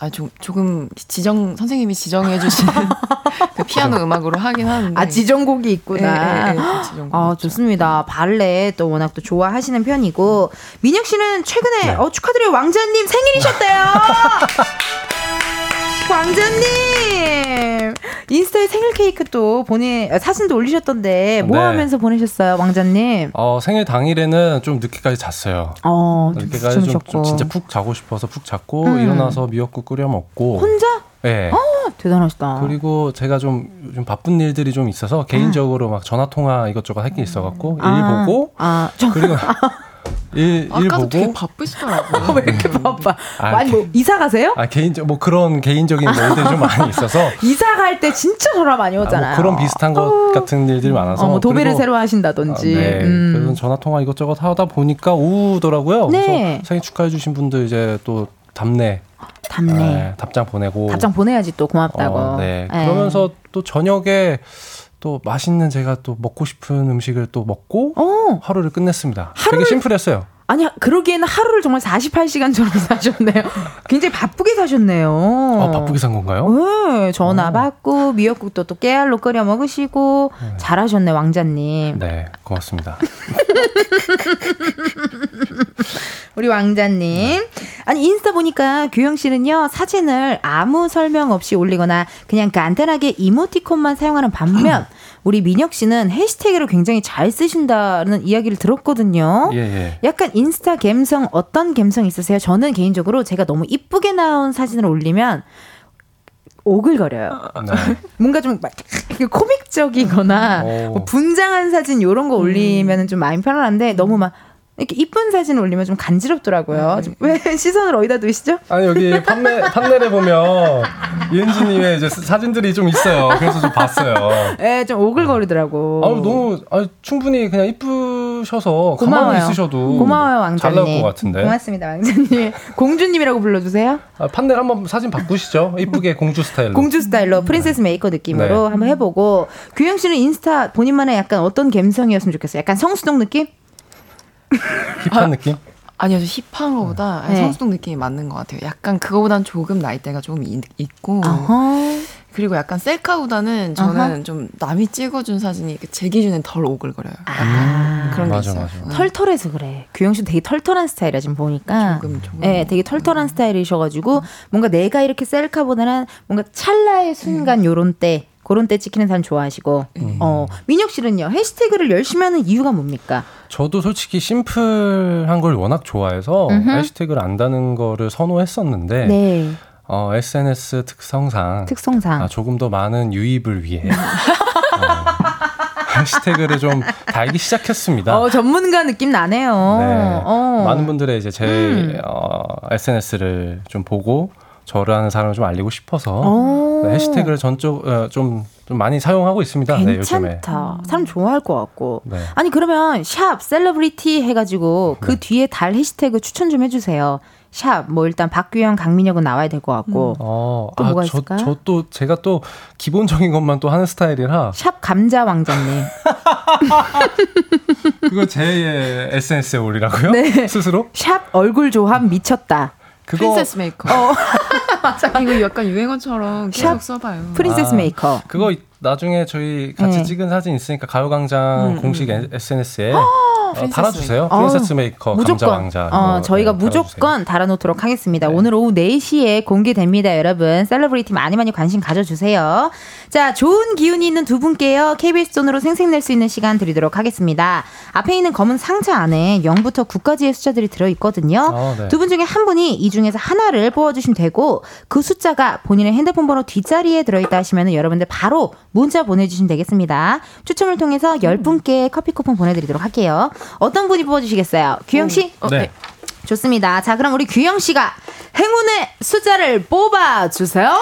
아, 좀 조금 지정 선생님이 지정해 주시는 그 피아노 음악으로 하긴 하는데. 아, 지정곡이 있구나. 네, 네, 네, 그 지정곡 아, 있죠. 좋습니다. 발레 또 워낙 또 좋아하시는 편이고. 민혁 씨는 최근에, 네. 어, 축하드려요. 왕자님 생일이셨대요. 왕자님! 인스타에 생일 케이크 또 보내, 아, 사진도 올리셨던데, 뭐 네. 하면서 보내셨어요, 왕자님? 어, 생일 당일에는 좀 늦게까지 잤어요. 어, 좀 늦게까지 좀. 좀 진짜 푹 자고 싶어서 푹 잤고 음. 일어나서 미역국 끓여 먹고. 혼자? 네. 대단하시다. 그리고 제가 좀 요즘 바쁜 일들이 좀 있어서 개인적으로 막 전화 통화 이것저것 할 게 있어갖고 아, 일 보고 아, 저, 그리고 일, 일 아까도 되게 보고 바쁘시더라고요. 왜 이렇게 바빠? 아, 아니, 뭐, 이사 가세요? 아 개인적 뭐 그런 개인적인 일들이 좀 많이 있어서 이사 갈 때 진짜 전화 많이 아, 오잖아요. 뭐 그런 비슷한 것 같은 일들이 많아서 어, 뭐 도배를 그리고- 새로 하신다든지. 아, 네. 음. 그래서 전화 통화 이것저것 하다 보니까 오후더라고요. 네. 생일 축하해 주신 분들 이제 또 답내 답네. 네, 답장 보내고 답장 보내야지 또 고맙다고. 어, 네. 네. 그러면서 또 저녁에 또 맛있는 제가 또 먹고 싶은 음식을 또 먹고 어, 하루를 끝냈습니다. 하루를- 되게 심플했어요. 아니, 그러기에는 하루를 정말 48시간처럼 사셨네요. 굉장히 바쁘게 사셨네요. 아, 바쁘게 산 건가요? 네, 전화 어. 받고, 미역국도 또 깨알로 끓여 먹으시고, 잘하셨네, 왕자님. 네, 고맙습니다. 우리 왕자님. 아니, 인스타 보니까 규영 씨는요, 사진을 아무 설명 없이 올리거나 그냥 간단하게 이모티콘만 사용하는 반면, 우리 민혁 씨는 해시태그를 굉장히 잘 쓰신다는 이야기를 들었거든요. 예, 예. 약간 인스타 감성 어떤 감성 있으세요? 저는 개인적으로 제가 너무 이쁘게 나온 사진을 올리면 오글거려요. 네. 뭔가 좀 막 코믹적이거나 오. 뭐 분장한 사진 이런 거 올리면 좀 마음이 편안한데 너무 막 이렇게 이쁜 사진 올리면 좀 간지럽더라고요. 좀 왜 시선을 어디다 두시죠? 아니 여기 판넬 판넬에 보면 이은지님의 이제 사진들이 좀 있어요. 그래서 좀 봤어요. 예, 좀 오글거리더라고. 아유 너무 아 충분히 그냥 이쁘셔서 고마워요. 가만히 있으셔도 고마워요, 왕자님. 잘 나올 것 같은데. 고맙습니다, 왕자님. 공주님이라고 불러주세요. 아, 판넬 한번 사진 바꾸시죠. 이쁘게 공주 스타일로. 공주 스타일로 프린세스 메이커 느낌으로 네. 한번 해보고 규영 씨는 인스타 본인만의 약간 어떤 감성이었으면 좋겠어요. 약간 성수동 느낌? 힙한 느낌? 아니요, 저 힙한 거보다 네. 성수동 느낌이 맞는 것 같아요. 약간 그거보단 조금 나이대가 조금 있, 있고 어허. 그리고 약간 셀카보다는 저는 아하. 좀 남이 찍어준 사진이 제 기준엔 덜 오글거려요. 아. 그런 게 맞아, 있어요. 맞아. 음. 털털해서 그래. 규영 씨 되게 털털한 스타일이야 지금 보니까. 조금, 조금. 네, 되게 털털한 스타일이셔가지고 뭔가 내가 이렇게 셀카보다는 뭔가 찰나의 순간 요런 때. 그런 때 찍히는 사람 좋아하시고, 어, 민혁 씨는요, 해시태그를 열심히 하는 이유가 뭡니까? 저도 솔직히 심플한 걸 워낙 좋아해서 음흠. 해시태그를 안 다는 거를 선호했었는데 네. 어, SNS 특성상 특성상. 아, 조금 더 많은 유입을 위해 어, 해시태그를 좀 달기 시작했습니다. 어, 전문가 느낌 나네요. 네. 어. 많은 분들의 이제 제 음. 어, SNS를 좀 보고 저를 아는 사람을 좀 알리고 싶어서 어. 네, 해시태그를 전쪽 어, 좀, 좀 많이 사용하고 있습니다. 네, 요즘에. 괜찮다. 사람 좋아할 것 같고. 네. 아니 그러면 샵 셀러브리티 해가지고 그 네. 뒤에 달 해시태그 추천 좀 해주세요. 샵 뭐 일단 박규영, 강민혁은 나와야 될 것 같고. 어, 또 뭐가 저, 있을까요? 저또 제가 또 기본적인 것만 또 하는 스타일이라 샵 감자 왕자님. 그거 제 SNS에 올리라고요? 네. 스스로? 샵 얼굴 조합 미쳤다. 그거 프린세스 메이커. 맞아. 이거 약간 유행어처럼 계속 샵 써봐요. 프린세스 아. 메이커. 그거 이- 나중에 저희 같이 네. 찍은 사진 있으니까 가요광장 공식 SNS에 프린세스 달아주세요. 메이커. 프린세스 메이커, 감자 무조건 왕자. 어, 저희가 네, 무조건 달아놓도록 하겠습니다. 네. 오늘 오후 4시에 공개됩니다, 여러분. 셀러브리티 많이 많이 관심 가져주세요. 자, 좋은 기운이 있는 두 분께요. KBS 돈으로 생색낼 수 있는 시간 드리도록 하겠습니다. 앞에 있는 검은 상자 안에 0부터 9까지의 숫자들이 들어있거든요. 어, 네. 두분 중에 한 분이 이 중에서 하나를 뽑아주시면 되고 그 숫자가 본인의 핸드폰 번호 뒷자리에 들어있다 하시면 여러분들 바로 문자 보내주시면 되겠습니다. 추첨을 통해서 10분께 커피 쿠폰 보내드리도록 할게요. 어떤 분이 뽑아주시겠어요? 규영씨? 네. 네. 좋습니다. 자, 그럼 우리 규영 씨가 행운의 숫자를 뽑아주세요.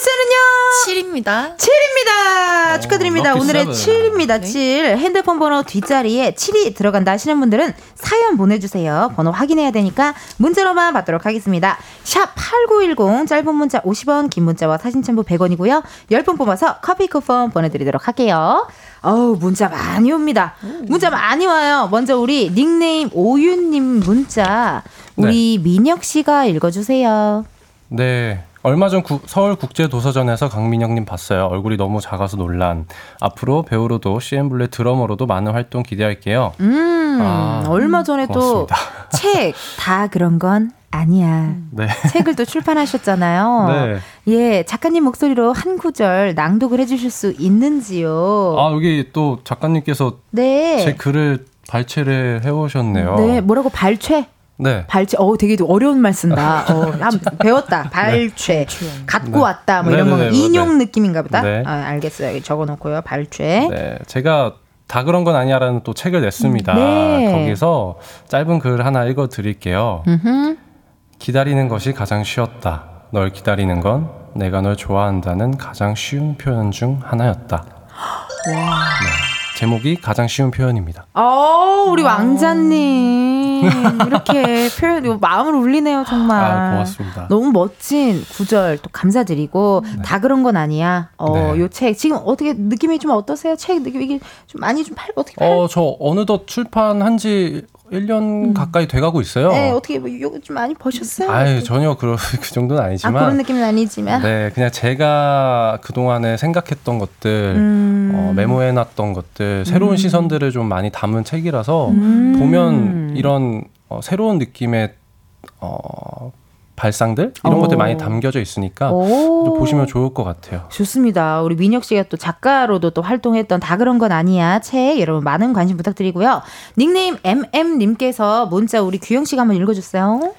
숫자는요? 7입니다. 7입니다. 축하드립니다. 럭키 오늘의 세븐. 7입니다. 7. 핸드폰 번호 뒷자리에 7이 들어간다 하시는 분들은 사연 보내주세요. 번호 확인해야 되니까 문자로만 받도록 하겠습니다. 샵 8910 짧은 문자 50원 긴 문자와 사진 첨부 100원이고요. 10분 뽑아서 커피 쿠폰 보내드리도록 할게요. 어우 문자 많이 옵니다. 문자 많이 와요. 먼저 우리 닉네임 오윤님 문자 우리 민혁 씨가 읽어주세요. 네. 얼마 전 구- 서울국제도서전에서 강민영님 봤어요. 얼굴이 너무 작아서 놀란. 앞으로 배우로도 CN블루의 드러머로도 많은 활동 기대할게요. 음, 아, 얼마 전에. 또 책 다 그런 건 아니야. 네. 책을 또 출판하셨잖아요. 네. 예, 작가님 목소리로 한 구절 낭독을 해주실 수 있는지요? 아, 여기 또 작가님께서 네. 제 글을 발췌를 해오셨네요. 네, 뭐라고 발췌? 네. 발췌. 어, 되게 어려운 말 쓴다. 어, 한 배웠다. 발췌. 갖고 네. 왔다. 뭐 이런 거 인용 네. 느낌인가 보다. 네. 아, 알겠어요. 여기 적어 놓고요. 발췌. 네, 제가 다 그런 건 아니야라는 또 책을 냈습니다. 네. 거기서 짧은 글 하나 읽어 드릴게요. 기다리는 것이 가장 쉬웠다. 널 기다리는 건 내가 널 좋아한다는 가장 쉬운 표현 중 하나였다. 네, 제목이 가장 쉬운 표현입니다. 어, 우리 왕자님. 이렇게 표현, 마음을 울리네요, 정말. 아, 고맙습니다. 너무 멋진 구절 또 감사드리고, 다 그런 건 아니야. 어, 네. 요 책. 지금 어떻게, 느낌이 좀 어떠세요? 책 느낌, 이게 좀 많이 좀 팔, 어떻게 팔? 어, 저 어느덧 출판한 지 1년 가까이 돼가고 있어요. 음. 네, 어떻게, 뭐, 요거 좀 많이 버셨어요? 아유, 전혀 그런, 그 정도는 아, 아니지만. 그런 느낌은 아니지만. 네, 그냥 제가 그 동안에 생각했던 것들, 음. 어, 메모해놨던 것들, 새로운 시선들을 좀 많이 담은 책이라서 음. 보면 이런 어, 새로운 느낌의 어, 발상들 이런 오. 것들 많이 담겨져 있으니까 보시면 좋을 것 같아요. 좋습니다. 우리 민혁 씨가 또 작가로도 또 활동했던 다 그런 건 아니야 책 여러분 많은 관심 부탁드리고요. 닉네임 MM님께서 문자 우리 규영 씨가 한번 읽어주세요.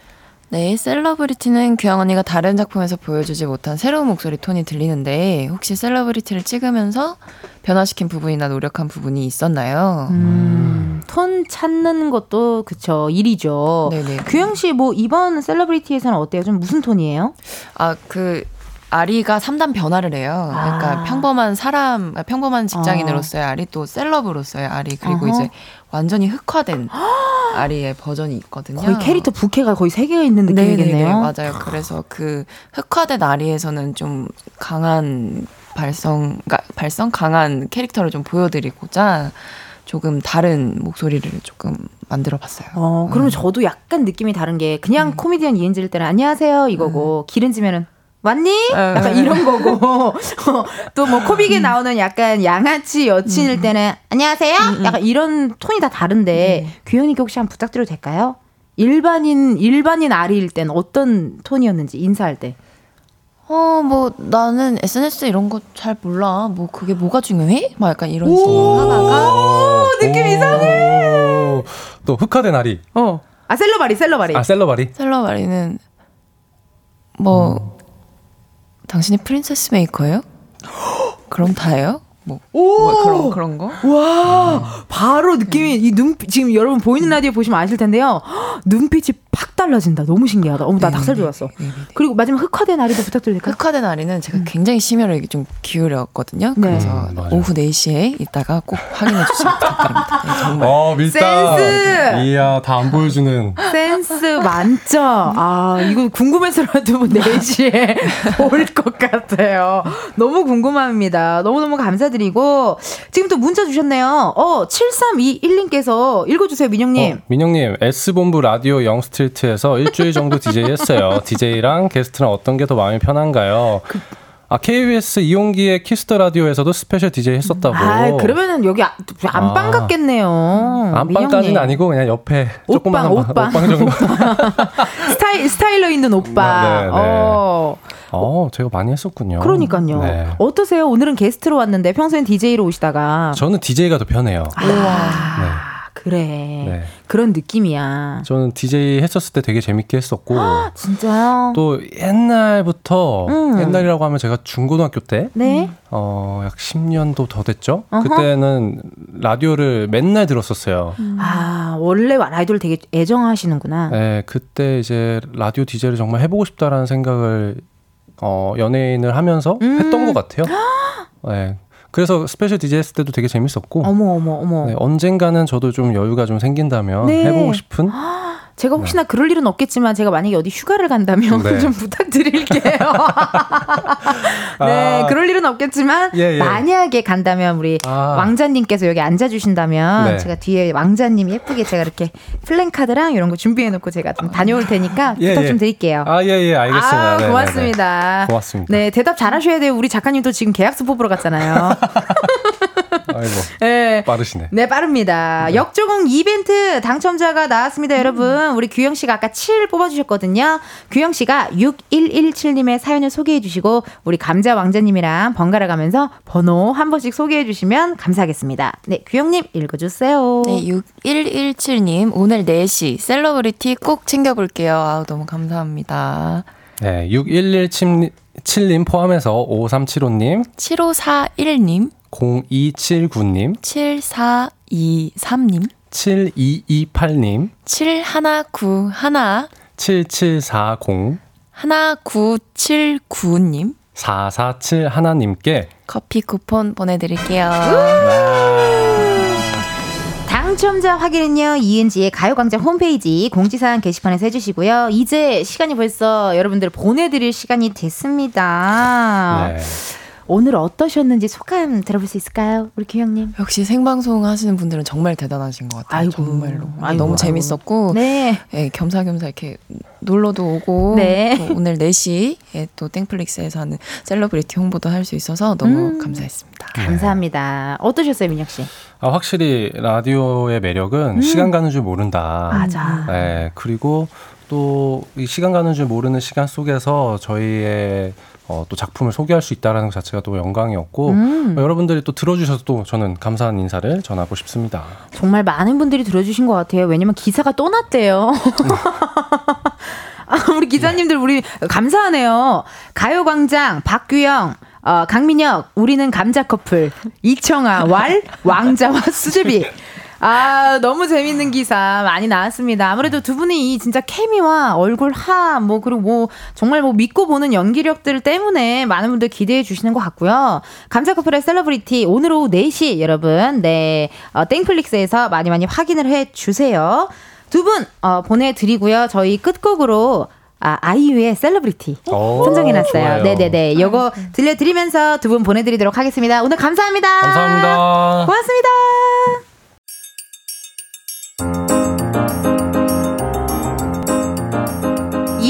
네, 셀러브리티는 규영 언니가 다른 작품에서 보여주지 못한 새로운 목소리 톤이 들리는데 혹시 셀러브리티를 찍으면서 변화시킨 부분이나 노력한 부분이 있었나요? 음, 톤 찾는 것도 그쵸 일이죠. 네네. 규영 씨 뭐 이번 셀러브리티에서는 어때요? 좀 무슨 톤이에요? 아, 그 아리가 3단 변화를 해요. 그러니까 아. 평범한 사람, 평범한 직장인으로서의 아리 또 셀럽으로서의 아리 그리고 어허. 이제 완전히 흑화된 아리의 버전이 있거든요. 거의 캐릭터 부캐가 거의 세 개가 있는 네네네, 느낌이겠네요. 맞아요. 그래서 그 흑화된 아리에서는 좀 강한 발성, 그러니까 발성 강한 캐릭터를 좀 보여드리고자 조금 다른 목소리를 조금 만들어 봤어요. 어, 그러면 저도 약간 느낌이 다른 게 그냥 코미디언 이은지일 때는 안녕하세요 이거고 기른지면은 왔니? 약간 이런 거고 또 뭐 코빅에 나오는 약간 양아치 여친일 때는 안녕하세요. 약간 이런 톤이 다 다른데 규현이께 혹시 한번 부탁드려도 될까요? 일반인 일반인 아리일 땐 어떤 톤이었는지 인사할 때. 어, 뭐 나는 SNS 이런 거 잘 몰라. 뭐 그게 뭐가 중요해? 막 약간 이런 식으로 하다가 오, 느낌 이상해. 또 흑화된 아리. 어. 아 셀러바리 셀러바리. 아 셀러바리. 셀러바리는 뭐 당신이 프린세스 메이커예요? 그럼 다예요? 뭐, 뭐 그런 그런 거? 와 바로 느낌이 이 눈빛 지금 여러분 보이는 라디오 보시면 아실 텐데요 눈빛이 팍 달라진다 너무 신기하다 어머 나 네, 닭살 네, 돋았어 네, 네, 네. 그리고 마지막 흑화된 아리도 부탁드려도 될까요? 흑화된 아리는 제가 굉장히 심혈을 좀 기울였거든요. 네. 그래서 음, 맞아요. 오후 4시에 이따가 꼭 확인해 주시면 부탁드립니다. 네, 정말. 어 밀당. 센스! 이야 다 안 보여주는. 센스 만점 아 이거 궁금해서라도 뭐 4시에 볼 것 같아요 너무 궁금합니다 너무너무 감사드리고 지금 또 문자 주셨네요 어 7321님께서 읽어주세요 민혁님 어, 민혁님 S본부 라디오 영스트리트에서 일주일 정도 DJ 했어요. DJ랑 게스트랑 어떤 게 더 마음이 편한가요? 아 KBS 이홍기의 키스 더 라디오에서도 special DJ 했었다고. 아 그러면은 여기 아- 안방 아. 같겠네요 안방까지는. 아니고 그냥 옆에 방, 옷방. 옷방 정도. 스타일 스타일러 있는 오빠. 네, 네, 네. 어, 어, 제가 많이 했었군요. 그러니까요. 네. 어떠세요? 오늘은 게스트로 왔는데 평소엔 DJ로 오시다가 저는 DJ가 더 편해요. 아, 그래. 네. 그런 느낌이야. 저는 DJ 했었을 때 되게 재밌게 했었고 진짜요? 또 옛날부터 음. 옛날이라고 하면 제가 중고등학교 때 네. 어, 약 10년도 더 됐죠? 어허. 그때는 라디오를 맨날 들었었어요. 아, 원래 라디오를 되게 애정하시는구나. 네, 그때 이제 라디오 DJ를 정말 해보고 싶다라는 생각을 어, 연예인을 하면서 음. 했던 것 같아요. 네. 그래서 special DJ 했을 때도 되게 재밌었고 어머, 어머, 어머. 네, 언젠가는 저도 좀 여유가 좀 생긴다면 네. 해보고 싶은 제가 혹시나 그럴 일은 없겠지만 제가 만약에 어디 휴가를 간다면 네. 좀 부탁드릴게요. 네, 아. 그럴 일은 없겠지만 예, 예. 만약에 간다면 우리 아. 왕자님께서 여기 앉아 주신다면 네. 제가 뒤에 왕자님 예쁘게 제가 이렇게 플랜카드랑 이런 거 준비해 놓고 제가 좀 다녀올 테니까 예, 부탁 예. 좀 드릴게요. 아, 예, 예, 알겠습니다. 아, 네, 네, 고맙습니다. 네. 고맙습니다. 네, 대답 잘하셔야 돼요. 우리 작가님도 지금 계약서 뽑으러 갔잖아요. 아이고, 네. 빠르시네. 네, 빠릅니다. 역조공 이벤트 당첨자가 나왔습니다, 여러분. 우리 규영 씨가 아까 7 뽑아주셨거든요. 규영 씨가 6117님의 사연을 소개해 주시고, 우리 감자 왕자님이랑 번갈아 가면서 번호 한 번씩 소개해 주시면 감사하겠습니다. 네, 규영님 읽어주세요. 네, 6117님, 오늘 4시 셀러브리티 꼭 챙겨볼게요. 아우, 너무 감사합니다. 네, 6117님 포함해서 5375님, 7541님, 0279님, 7423님, 7228님, 7191, 7740, 1979님, 447 하나님께 커피 쿠폰 보내드릴게요. 당첨자 확인은요, 이은지의 가요광장 홈페이지 공지사항 게시판에서 해주시고요. 이제 시간이 벌써 여러분들 보내드릴 시간이 됐습니다. 네. 오늘 어떠셨는지 소감 들어볼 수 있을까요? 우리 규영님. 역시 생방송 하시는 분들은 정말 대단하신 것 같아요. 아이고. 정말로. 아이고, 너무 아이고. 재밌었고, 네. 예, 겸사겸사 이렇게 놀러도 오고, 네. 또 오늘 4시에 또 땡플릭스에서 하는 셀러브리티 홍보도 할 수 있어서 너무 음. 감사했습니다. 감사합니다. 어떠셨어요, 민혁 씨? 아, 확실히 라디오의 매력은 시간 가는 줄 모른다. 음. 맞아. 네, 그리고 또 이 시간 가는 줄 모르는 시간 속에서 저희의 어, 또 작품을 소개할 수 있다라는 것 자체가 또 영광이었고 음. 어, 여러분들이 또 들어주셔서 또 저는 감사한 인사를 전하고 싶습니다. 정말 많은 분들이 들어주신 것 같아요. 왜냐면 기사가 또 났대요. 아, 우리 기자님들 우리 감사하네요. 가요광장 박규영. 어, 강민혁, 우리는 감자 커플, 이청아, 왈, 왕자와 수제비. 아, 너무 재밌는 기사 많이 나왔습니다. 아무래도 두 분이 이 진짜 케미와 얼굴 하, 뭐, 그리고 뭐, 정말 뭐 믿고 보는 연기력들 때문에 많은 분들 기대해 주시는 것 같고요. 감자 커플의 셀러브리티 오늘 오후 4시 여러분, 네, 어, 땡플릭스에서 많이 많이 확인을 해 주세요. 두 분, 어, 보내드리고요. 저희 끝곡으로 아, 아이유의 셀러브리티 오, 선정해놨어요. 네네네. 요거 들려드리면서 두 분 보내드리도록 하겠습니다. 오늘 감사합니다. 감사합니다. 고맙습니다.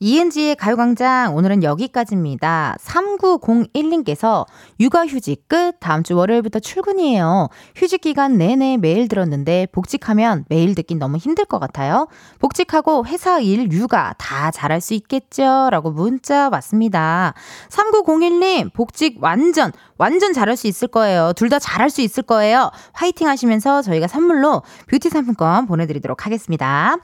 이은지의 가요광장 오늘은 여기까지입니다. 3901님께서 육아휴직 끝 다음 주 월요일부터 출근이에요. 휴직 기간 내내 매일 들었는데 복직하면 매일 듣긴 너무 힘들 것 같아요. 복직하고 회사 일, 육아 다 잘할 수 있겠죠? 라고 문자 왔습니다. 3901님 복직 완전 완전 잘할 수 있을 거예요. 둘 다 잘할 수 있을 거예요. 화이팅 하시면서 저희가 선물로 뷰티 상품권 보내드리도록 하겠습니다.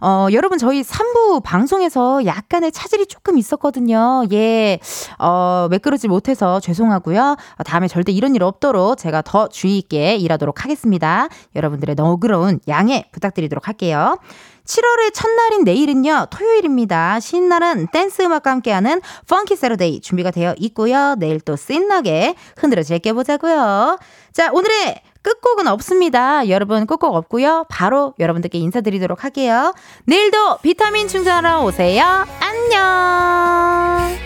어, 여러분, 저희 3부 방송에서 약간의 차질이 조금 있었거든요. 예, 어, 매끄럽지 못해서 죄송하고요. 어, 다음에 절대 이런 일 없도록 제가 더 주의 있게 일하도록 하겠습니다. 여러분들의 너그러운 양해 부탁드리도록 할게요. 7월의 첫날인 내일은요, 토요일입니다. 신나는 댄스 음악과 함께하는 Funky Saturday 준비가 되어 있고요. 내일 또 신나게 흔들어 제껴보자고요. 자, 오늘의 끝곡은 없습니다. 여러분 끝곡 없고요. 바로 여러분들께 인사드리도록 할게요. 내일도 비타민 충전하러 오세요. 안녕.